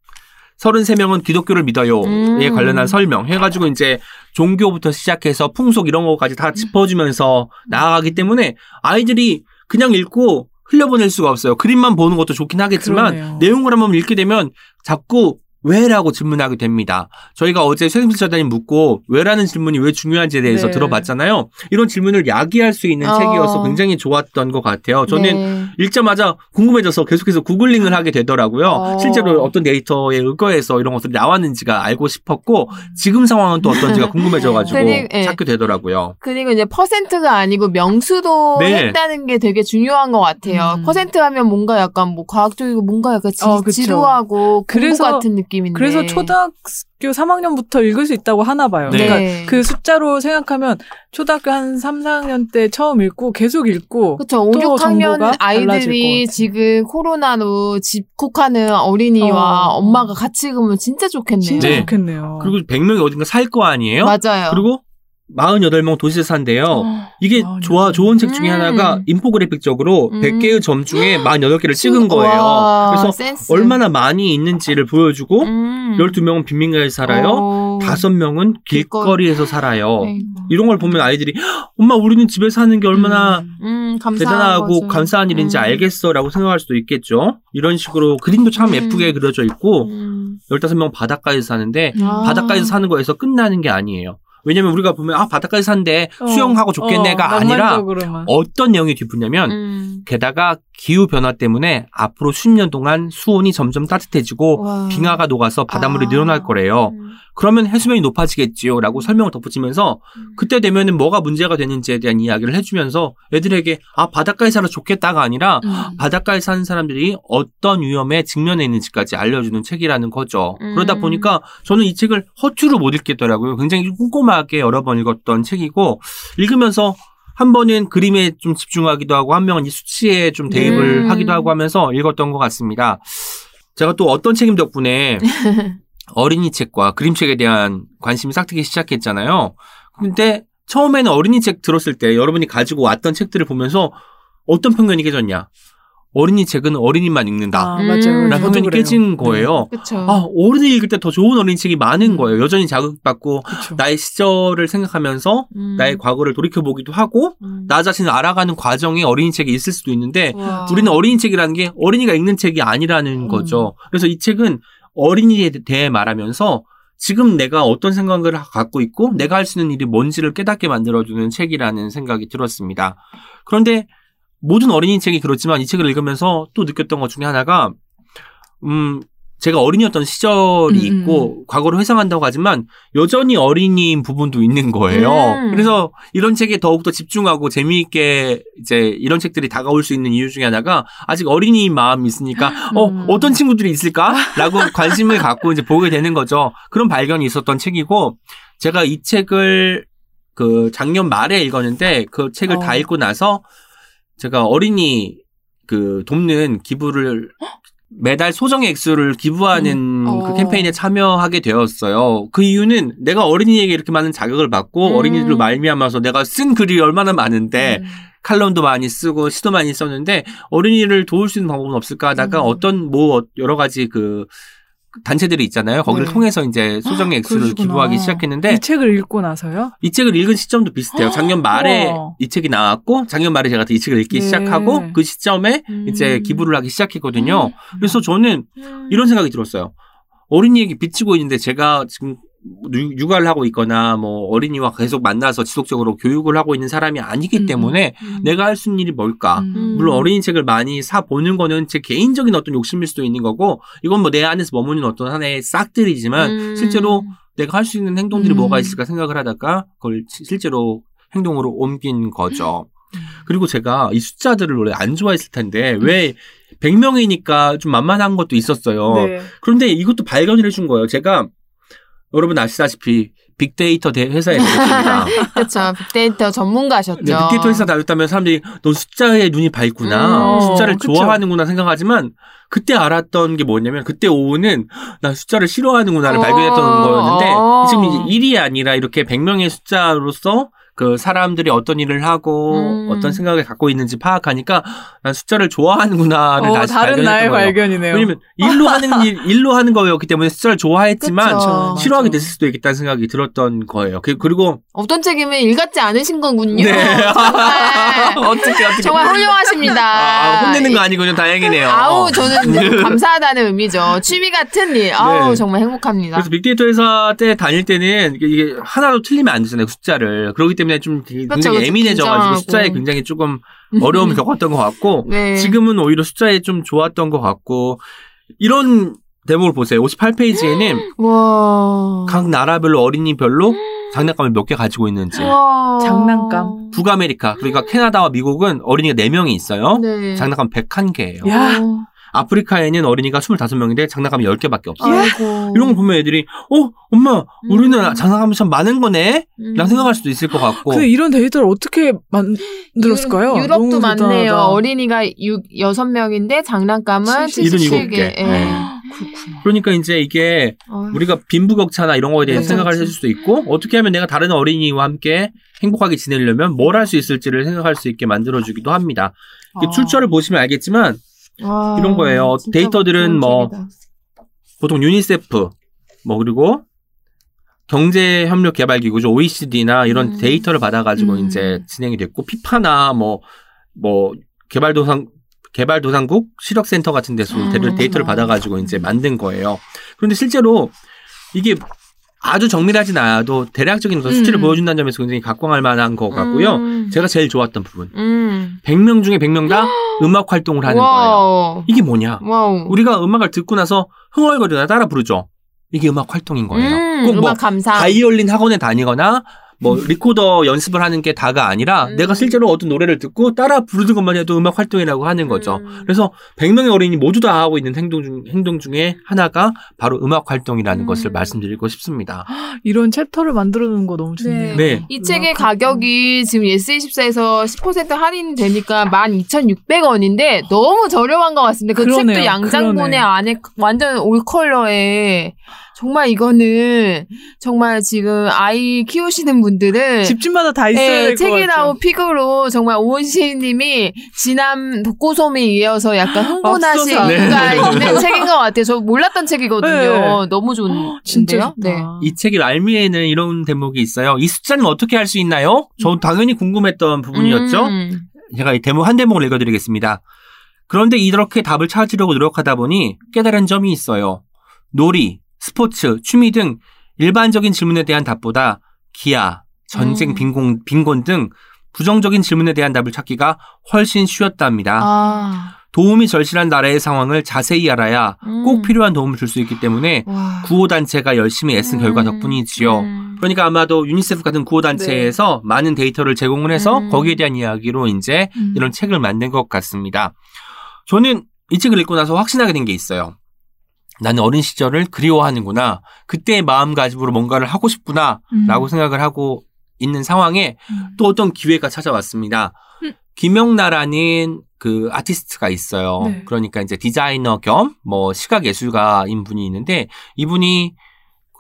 33명은 기독교를 믿어요에 음. 관련한 설명 해가지고 이제 종교부터 시작해서 풍속 이런 것까지 다 짚어주면서 나아가기 때문에 아이들이 그냥 읽고 흘려보낼 수가 없어요. 그림만 보는 것도 좋긴 하겠지만 그러네요. 내용을 한번 읽게 되면 자꾸 왜라고 질문하게 됩니다. 저희가 어제 최승필 저자님 묻고 왜라는 질문이 왜 중요한지에 대해서 네. 들어봤잖아요. 이런 질문을 야기할 수 있는 어. 책이어서 굉장히 좋았던 것 같아요. 저는 네. 읽자마자 궁금해져서 계속해서 구글링을 하게 되더라고요. 어. 실제로 어떤 데이터에 의거해서 이런 것들이 나왔는지가 알고 싶었고 지금 상황은 또 어떤지가 궁금해져가지고 [laughs] 그리- 예. 찾게 되더라고요. 그리고 이제 퍼센트가 아니고 명수도 네. 했다는 게 되게 중요한 것 같아요. 음. 퍼센트 하면 뭔가 약간 뭐 과학적이고 뭔가 약간 지, 어. 지루하고 공부 그래서- 같은 느낌 인데. 그래서 초등학교 3학년부터 읽을 수 있다고 하나 봐요. 네. 그러니까 그 숫자로 생각하면 초등학교 한 3, 4학년 때 처음 읽고 계속 읽고 그쵸. 5, 또 6학년 정보가 달라질 것 아이들이. 지금 코로나로 집콕하는 어린이와 어. 엄마가 같이 읽으면 진짜 좋겠네요. 진짜 네. 좋겠네요. 그리고 100명이 어딘가 살 거 아니에요? 맞아요. 그리고 48명 도시에 산대요. 어. 이게 아, 좋아 좋은 책 중에 음. 하나가 인포그래픽적으로 음. 100개의 점 중에 48개를 찍은 거예요. 와, 그래서 센스. 얼마나 많이 있는지를 보여주고 음. 12명은 빈민가에 살아요. 어. 다섯 명은 길거리에서 살아요. 아이고. 이런 걸 보면 아이들이 "헉, 엄마 우리는 집에 사는 게 얼마나 음, 감사한 대단하고 거죠. 감사한 일인지 음. 알겠어 라고 생각할 수도 있겠죠. 이런 식으로 그림도 참 음. 예쁘게 그려져 있고 음. 15명 바닷가에서 사는데 아. 바닷가에서 사는 거에서 끝나는 게 아니에요. 왜냐면 우리가 보면 아 바닷가에 사는데 어, 수영하고 좋겠네가 어, 아니라. 어떤 내용이 뒷붙냐면 음. 게다가 기후 변화 때문에 앞으로 10년 동안 수온이 점점 따뜻해지고 와. 빙하가 녹아서 바닷물이 아. 늘어날 거래요. 음. 그러면 해수면이 높아지겠지요 라고 설명을 덧붙이면서 그때 되면은 뭐가 문제가 되는지에 대한 이야기를 해주면서 애들에게 아 바닷가에 살아 좋겠다가 아니라 음. 바닷가에 사는 사람들이 어떤 위험에 직면해 있는지까지 알려주는 책이라는 거죠. 음. 그러다 보니까 저는 이 책을 허투루 못 읽겠더라고요. 굉장히 꼼꼼하게 여러 번 읽었던 책이고 읽으면서 한 번은 그림에 좀 집중하기도 하고 한 명은 이 수치에 좀 대입을 음. 하기도 하고 하면서 읽었던 것 같습니다. 제가 또 어떤 책임 덕분에 [laughs] 어린이 책과 그림책에 대한 관심이 싹트기 시작했잖아요. 근데 처음에는 어린이 책 들었을 때 여러분이 가지고 왔던 책들을 보면서 어떤 편견이 깨졌냐. 어린이 책은 어린이만 읽는다. 아, 음. 맞아요. 라는 저도 편견이. 깨진 거예요. 그쵸. 아, 어른이 읽을 때 더 좋은 어린이 책이 많은 음. 거예요. 여전히 자극받고 그쵸. 나의 시절을 생각하면서 음. 나의 과거를 돌이켜보기도 하고 음. 나 자신을 알아가는 과정에 어린이 책이 있을 수도 있는데 와. 우리는 어린이 책이라는 게 어린이가 읽는 책이 아니라는 음. 거죠. 그래서 이 책은 어린이에 대해 말하면서 지금 내가 어떤 생각을 갖고 있고 내가 할 수 있는 일이 뭔지를 깨닫게 만들어주는 책이라는 생각이 들었습니다. 그런데 모든 어린이 책이 그렇지만 이 책을 읽으면서 또 느꼈던 것 중에 하나가 음 제가 어린이였던 시절이 음, 있고 과거를 회상한다고 하지만 여전히 어린이인 부분도 있는 거예요. 음. 그래서 이런 책에 더욱더 집중하고 재미있게 이제 이런 책들이 다가올 수 있는 이유 중에 하나가 아직 어린이인 마음이 있으니까 어 음. 어떤 친구들이 있을까라고 [laughs] 관심을 갖고 이제 보게 되는 거죠. 그런 발견이 있었던 책이고 제가 이 책을 그 작년 말에 읽었는데 그 책을 어. 다 읽고 나서 제가 어린이 그 돕는 기부를 매달 소정의 액수를 기부하는 음. 그 어. 캠페인에 참여하게 되었어요. 그 이유는 내가 어린이에게 이렇게 많은 자극을 받고 음. 어린이들로 말미암아서 내가 쓴 글이 얼마나 많은데 음. 칼럼도 많이 쓰고 시도 많이 썼는데 어린이를 도울 수 있는 방법은 없을까 하다가 음. 어떤 뭐 여러 가지 그 단체들이 있잖아요. 거기를 네. 통해서 이제 소정의 액수를 그러시구나. 기부하기 시작했는데 이 책을 읽고 나서요? 이 책을 읽은 시점도 비슷해요. 작년 말에 우와. 이 책이 나왔고 작년 말에 제가 이 책을 읽기 네. 시작하고 그 시점에 음. 이제 기부를 하기 시작했거든요. 그래서 저는 음. 이런 생각이 들었어요. 어린이에게 비치고 있는데 제가 지금 유- 육아를 하고 있거나 뭐 어린이와 계속 만나서 지속적으로 교육을 하고 있는 사람이 아니기 음, 때문에 음. 내가 할 수 있는 일이 뭘까? 음. 물론 어린이 책을 많이 사 보는 거는 제 개인적인 어떤 욕심일 수도 있는 거고 이건 뭐 내 안에서 머무는 어떤 하나의 싹들이지만 음. 실제로 내가 할 수 있는 행동들이 음. 뭐가 있을까 생각을 하다가 그걸 시- 실제로 행동으로 옮긴 거죠. 음. 그리고 제가 이 숫자들을 원래 안 좋아했을 텐데 왜 100명이니까 좀 만만한 것도 있었어요. 네. 그런데 이것도 발견을 해준 거예요. 제가 여러분 아시다시피 빅데이터 대- 회사에 다녔습니다. 그렇죠. 빅데이터 전문가셨죠. 네, 빅데이터 회사 다녔다면 사람들이 너 숫자에 눈이 밝구나. 음, 숫자를 그쵸. 좋아하는구나 생각하지만 그때 알았던 게 뭐냐면 그때 오후는 난 숫자를 싫어하는구나를 어, 발견했던 거였는데 어. 지금 이제 일이 아니라 이렇게 100명의 숫자로서 그 사람들이 어떤 일을 하고 음. 어떤 생각을 갖고 있는지 파악하니까 난 숫자를 좋아하는구나를 어, 다시 다른 나의. 발견이네요. 왜냐면 일로 하는 [laughs] 일, 일로 하는 거였기 때문에 숫자를 좋아했지만 그쵸. 싫어하게 맞아. 됐을 수도 있겠다는 생각이 들었던 거예요. 그- 그리고 어떤 책임을 일 같지 않으신 거군요. 네. [laughs] 정말, [laughs] 어떻게 어떻게 정말 훌륭하십니다. 아, 혼내는 거 아니군요. 다행이네요. 아우 저는 감사하다는 의미죠. 취미 같은 일. 아우 네. 정말 행복합니다. 그래서 빅데이터 회사 때 다닐 때는 이게- 하나도 틀리면 안 되잖아요 숫자를 그렇기 때문에 좀 되게 그렇죠, 굉장히 그렇죠. 예민해져가지고. 숫자에 굉장히 조금 어려움을 [laughs] 겪었던 것 같고 네. 지금은 오히려 숫자에 좀 좋았던 것 같고 이런 대목을 보세요 58페이지에는 [gasps] 와. 각 나라별로 어린이별로 장난감을 몇 개 가지고 있는지 와. 장난감. 북아메리카 그러니까 [gasps] 캐나다와 미국은 어린이가 4명이 있어요 네. 장난감 101개예요 야. 어. 아프리카에는 어린이가 25명인데 장난감이 10개밖에 없어요 아이고. 이런 거 보면 애들이 어 엄마 우리는 음. 장난감이 참 많은 거네 음. 라고 생각할 수도 있을 것 같고 근데 이런 데이터를 어떻게 만들었을까요? 유- 유럽도 너무 많네요. 어린이가 6, 6명인데 장난감은 칠십- 일흔 일곱 77개. 개. 네. 그렇구나. 그러니까 이제 이게 어휴. 우리가 빈부격차나 이런 거에 대해서 그렇죠, 생각을. 해줄 수도 있고 어떻게 하면 내가 다른 어린이와 함께 행복하게 지내려면 뭘 할 수 있을지를 생각할 수 있게 만들어주기도 합니다. 아. 출처를 보시면 알겠지만 와, 이런 거예요. 데이터들은 뭐. 보통 유니세프 뭐 그리고 경제협력개발기구죠 OECD나 이런 음. 데이터를 받아가지고 음. 이제 진행이 됐고 피파나 뭐뭐 개발도상 개발도상국 시력센터 같은 데서 음. 데이터- 데이터를 받아가지고 이제 만든 거예요. 그런데 실제로 이게 아주 정밀하진 않아도 대략적인 어떤 수치를 음. 보여준다는 점에서 굉장히 각광할 만한 것 같고요. 음. 제가 제일 좋았던 부분. 음. 100명 중에 100명 다 [gasps] 음악 활동을 하는 거예요. 와우. 이게 뭐냐? 와우. 우리가 음악을 듣고 나서 흥얼거리거나 따라 부르죠. 이게 음악 활동인 거예요. 음, 꼭뭐 음악 감상. 바이올린 학원에 다니거나 뭐 리코더 연습을 하는 게 다가 아니라 음. 내가 실제로 어떤 노래를 듣고 따라 부르는 것만 해도 음악 활동이라고 하는 거죠. 음. 그래서 100명의 어린이 모두 다 하고 있는 행동 중 행동 중에 하나가 바로 음악 활동이라는 음. 것을 말씀드리고 싶습니다. [gasps] 이런 챕터를 만들어 놓은 거 너무 좋네요. 네. 이 책의 가격이 지금 예스24에서 10% 할인 되니까 12,600원인데 너무 저렴한 것 같습니다. 그 그러네요. 책도 양장본에 그러네. 안에 완전 올 컬러에 정말 이거는 정말 지금 아이 키우시는 분들은 집집마다 다 있어야 네, 될것 같아요. 책이라고 픽으로 정말 오은 시인님이 지난 독고솜에 이어서 약간 흥분하신 맙소사. 이유가 네. 있는 [laughs] 책인 것 같아요. 저 몰랐던 책이거든요. 네. 너무 좋은데요. 진짜 좋다. 네. 이 책의 알미에는 이런 대목이 있어요. 이 숫자는 어떻게 할 수 있나요? 저 당연히 궁금했던 부분이었죠. 음. 제가 이 대목 한 대목을 읽어드리겠습니다. 그런데 이렇게 답을 찾으려고 노력하다 보니 깨달은 점이 있어요. 놀이, 스포츠, 취미 등 일반적인 질문에 대한 답보다 기아, 전쟁, 음. 빈곤, 빈곤 등 부정적인 질문에 대한 답을 찾기가 훨씬 쉬웠답니다. 아. 도움이 절실한 나라의 상황을 자세히 알아야 음. 꼭 필요한 도움을 줄 수 있기 때문에 와. 구호단체가 열심히 애쓴 결과 음. 덕분이지요. 음. 그러니까 아마도 유니세프 같은 구호단체에서 많은 데이터를 제공을 해서 음. 거기에 대한 이야기로 이제 음. 이런 책을 만든 것 같습니다. 저는 이 책을 읽고 나서 확신하게 된 게 있어요. 나는 어린 시절을 그리워하는구나. 그때의 마음가짐으로 뭔가를 하고 싶구나. 음. 라고 생각을 하고 있는 상황에 음. 또 어떤 기회가 찾아왔습니다. 음. 김영나라는 그 아티스트가 있어요. 네. 그러니까 이제 디자이너 겸 뭐 시각 예술가인 분이 있는데 이분이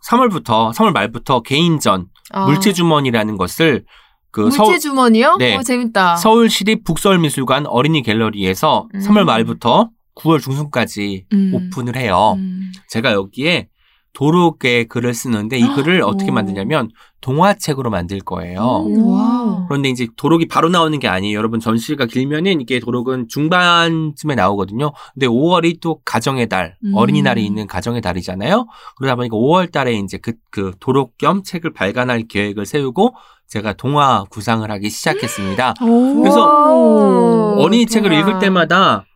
3월부터 3월 말부터 개인전 아. 물체 주머니라는 것을 그 서울 물체 주머니요? 네. 어, 재밌다. 서울시립 북설미술관 어린이 갤러리에서 음. 3월 말부터 9월 중순까지 음. 오픈을 해요. 음. 제가 여기에 도로계 글을 쓰는데 이 글을 어떻게 오. 만드냐면 동화책으로 만들 거예요. 음. 와우. 그런데 이제 도록이 바로 나오는 게 아니에요. 여러분 전시가 길면은 이게 도록은 중반쯤에 나오거든요. 근데 5월이 또 가정의 달, 음. 어린이날이 있는 가정의 달이잖아요. 그러다 보니까 5월 달에 이제 그, 그 도록 겸 책을 발간할 계획을 세우고 제가 동화 구상을 하기 시작했습니다. 오. 그래서. 어린이 책을 동화. 읽을 때마다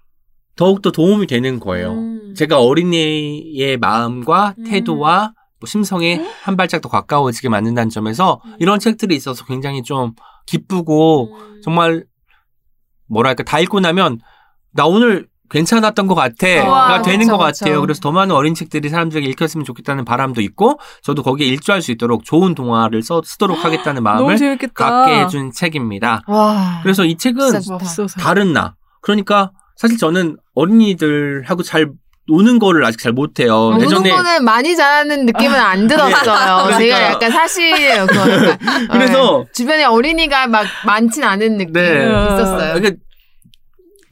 더욱더 도움이 되는 거예요. 음. 제가 어린이의 마음과 음. 태도와 뭐 심성에 한 발짝 더 가까워지게 만든다는 점에서 음. 이런 책들이 있어서 굉장히 좀 기쁘고 음. 정말 뭐랄까 다 읽고 나면 나 오늘 괜찮았던 것 같아가 와, 되는 그쵸, 것 그쵸. 같아요. 그래서 더 많은 어린 책들이 사람들에게 읽혔으면 좋겠다는 바람도 있고 저도 거기에 일조할 수 있도록 좋은 동화를 써, 쓰도록 하겠다는 [gasps] 마음을. 갖게 해준 책입니다. 와. 그래서 이 책은. 다른 나. 그러니까 사실 저는 어린이들하고 잘 노는 거를 아직 잘 못해요. 어, 예전에 노는 거는 많이 잘하는 느낌은 안 들었어요. 그러니까. 제가 약간 사실이에요. [laughs] 그래서 네. 주변에 어린이가 막 많진 않은 느낌이 네. 있었어요. 그러니까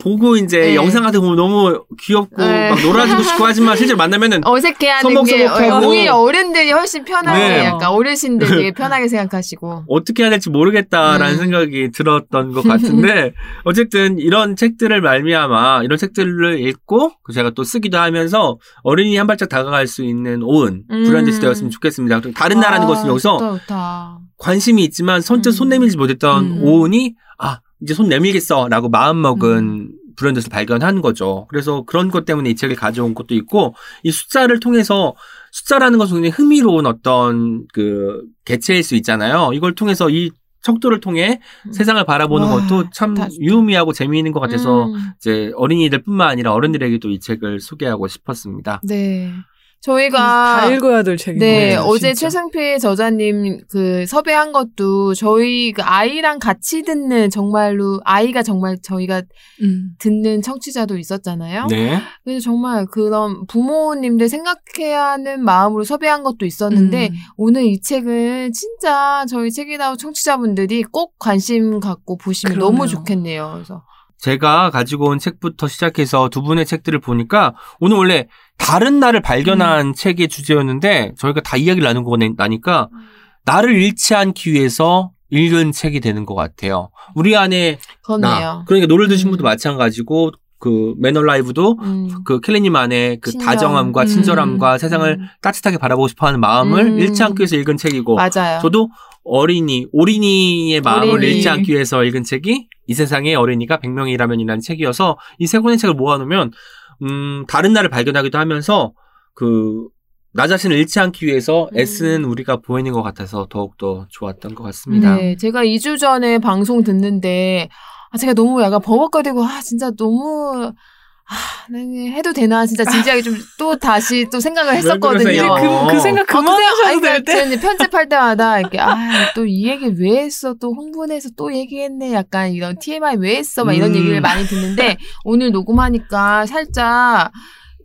보고 이제 네. 영상 같은 거 보면 너무 귀엽고 네. 막 놀아주고 싶고 하지만 [laughs] 실제로 만나면은 어색해하는 게. 어, 오히려 어른들이 훨씬 편하게 네. 약간 어르신들 되게 [laughs] 편하게 생각하시고 어떻게 해야 될지 모르겠다라는 음. 생각이 들었던 것 [laughs] 같은데 어쨌든 이런 책들을 말미암아 이런 책들을 읽고 그 제가 또 쓰기도 하면서 어린이 한 발짝 다가갈 수 있는 오은 음. 브랜드 되었으면 좋겠습니다. 다른 나라는 아, 것은 여기서 좋다, 좋다. 관심이 있지만 선뜻 음. 손 내밀지 못했던 음. 오은이 아 이제 손 내밀겠어라고 마음 먹은 브랜드에서 발견한 거죠. 그래서 그런 것 때문에 이 책을 가져온 것도 있고 이 숫자를 통해서 숫자라는 것은 굉장히 흥미로운 어떤 그 개체일 수 있잖아요. 이걸 통해서 이 척도를 통해 음. 세상을 바라보는 와, 것도 참 좋다. 유의미하고 재미있는 것 같아서 음. 이제 어린이들뿐만 아니라 어른들에게도 이 책을 소개하고 싶었습니다. 네. 저희가 다 읽어야 될 책인 네, 거예요. 어제 진짜. 최승필 저자님 그 섭외한 것도 저희 그 아이랑 같이 듣는 정말로 아이가 정말 저희가 음. 듣는 청취자도 있었잖아요. 네. 그래서 정말 그런 부모님들 생각해야 하는 마음으로 섭외한 것도 있었는데 음. 오늘 이 책은 진짜 저희 책이나우 청취자분들이 꼭 관심 갖고 보시면 그러네요. 너무 좋겠네요. 그래서 제가 가지고 온 책부터 시작해서 두 분의 책들을 보니까 오늘 원래 다른 나를 발견한 책의 주제였는데 저희가 다 이야기를 나누고 나니까 나를 잃지 않기 위해서 읽은 책이 되는 것 같아요. 우리 안에 그렇네요. 나. 그러니까 노를 드신 분도 음. 마찬가지고 그 매너 라이브도 음. 그 켈리님 안에 그 친절. 다정함과 음. 친절함과 세상을 음. 따뜻하게 바라보고 싶어하는 마음을 음. 잃지 않기 위해서 읽은 책이고 맞아요. 저도 어린이, 오린이의 마음을 어린이. 잃지 않기 위해서 읽은 책이 이 세상의 어린이가 100명이라면이라는 책이어서 이 세 권의 책을 모아놓으면 음, 다른 나를 발견하기도 하면서 그 나 자신을 잃지 않기 위해서 음. 애쓰는 우리가 보이는 것 같아서 더욱더 좋았던 것 같습니다. 네, 제가 2주 전에 방송 듣는데 아, 제가 너무 약간 버벅거리고 아 진짜 너무 아, 나는 해도 되나 진짜 진지하게 좀 또 다시 또 생각을 왜 했었거든요. 그, 그 생각 아, 그만하셔도 아니, 될 그러니까 때. 편집할 때마다 이렇게 아 [laughs] 또 이 얘기 왜 했어 또 홍보해서 또 얘기했네 약간 이런 TMI 왜 했어 막 이런 음. 얘기를 많이 듣는데 오늘 녹음하니까 살짝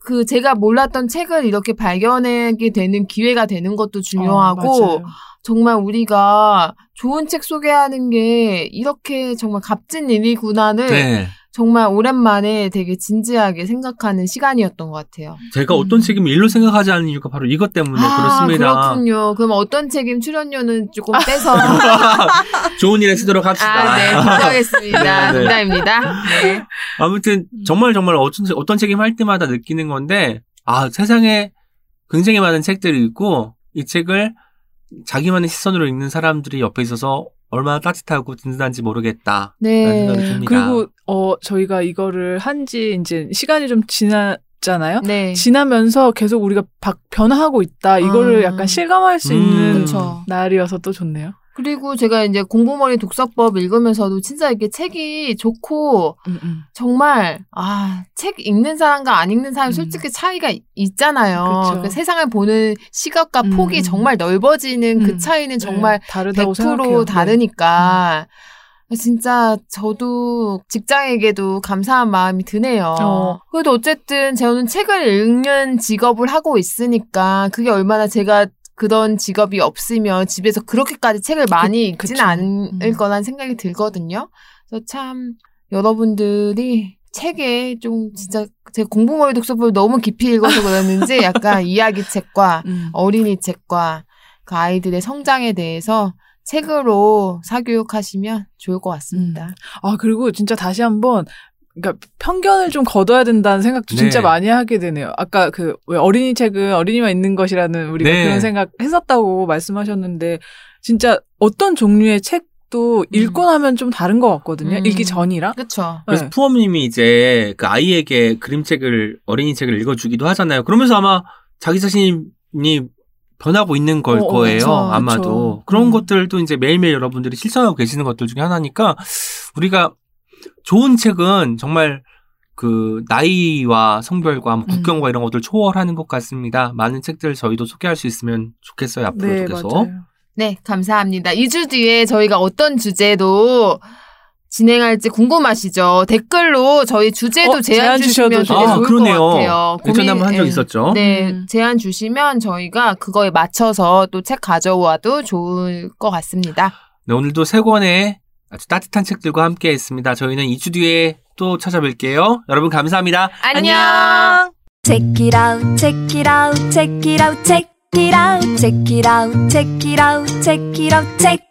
그 제가 몰랐던 책을 이렇게 발견하게 되는 기회가 되는 것도 중요하고 어. 정말 우리가 좋은 책 소개하는 게 이렇게 정말 값진 일이구나를 네. 정말 오랜만에 되게 진지하게 생각하는 시간이었던 것 같아요. 제가 어떤 음. 책임을 일로 생각하지 않는 이유가 바로 이것 때문에 아, 그렇습니다. 그렇군요. 그럼 어떤 책임 출연료는 조금 떼서 [laughs] 좋은 일에 쓰도록 합시다. 아, 네, 걱정했습니다. [laughs] 네, 네. 농담입니다. 네. 아무튼 정말 정말 어떤, 책- 어떤 책임 할 때마다 느끼는 건데 아 세상에 굉장히 많은 책들이 있고 이 책을 자기만의 시선으로 읽는 사람들이 옆에 있어서 얼마나 따뜻하고 든든한지 모르겠다. 네. 듭니다. 그리고 어 저희가 이거를 한 지 이제 시간이 좀 지났잖아요. 네. 지나면서 계속 우리가 박 변화하고 있다. 이거를 아. 약간 실감할 수 음. 있는 그쵸. 날이어서 또 좋네요. 그리고 제가 이제 공부머리 독서법 읽으면서도 진짜 이렇게 책이 좋고 음, 음. 정말 아, 책 읽는 사람과 안 읽는 사람 음. 솔직히 차이가 있- 있잖아요. 그 세상을 보는 시각과 음. 폭이 정말 넓어지는 그 음. 차이는 네, 정말 다르다고 100% 생각해요. 네. 다르니까 진짜 저도 직장에게도 감사한 마음이 드네요. 어. 그래도 어쨌든 저는 책을 읽는 직업을 하고 있으니까 그게 얼마나 제가 그런 직업이 없으면 집에서 그렇게까지 책을 많이 읽지는 그쵸. 않을 음. 거란 생각이 들거든요. 그래서 참 여러분들이 책에 좀 진짜 제가 공부머리 독서법을 너무 깊이 읽어서 그랬는지 [laughs] 약간 이야기 책과 음. 어린이 책과 그 아이들의 성장에 대해서 책으로 사교육하시면 좋을 것 같습니다. 아 그리고 진짜 다시 한번 그러니까 편견을 좀 걷어야 된다는 생각도 진짜 네. 많이 하게 되네요. 아까 그 왜 어린이 책은 어린이만 있는 것이라는 우리가 네. 그런 생각 했었다고 말씀하셨는데 진짜 어떤 종류의 책도 읽고 나면 좀 다른 것 같거든요. 음. 읽기 전이랑. 그렇죠. 그래서 네. 푸엄님이 이제 그 아이에게 그림책을 어린이 책을 읽어주기도 하잖아요. 그러면서 아마 자기 자신이 변하고 있는 걸 어, 어, 거예요. 그쵸, 아마도 그쵸. 그런 음. 것들도 이제 매일매일 여러분들이 실천하고 계시는 것들 중에 하나니까 우리가 좋은 책은 정말 그 나이와 성별과 뭐 음. 국경과 이런 것들 초월하는 것 같습니다. 많은 책들 저희도 소개할 수 있으면 좋겠어요. 앞으로도 네, 계속. 맞아요. 네, 감사합니다. 2주 뒤에 저희가 어떤 주제로 진행할지 궁금하시죠? 댓글로 저희 주제도 어, 제안 제안 주시면 되게 아, 좋을 그러네요. 것 같아요. 예전에 한번 한적 예. 있었죠. 네, 음. 제안 주시면 저희가 그거에 맞춰서 또 책 가져와도 좋을 것 같습니다. 네, 오늘도 세 권의 아주 따뜻한 책들과 함께 했습니다. 저희는 2주 뒤에 또 찾아뵐게요. 여러분 감사합니다. 안녕! Check it out, check it out, check it out, check it out, check it out, check it out, check it out, check.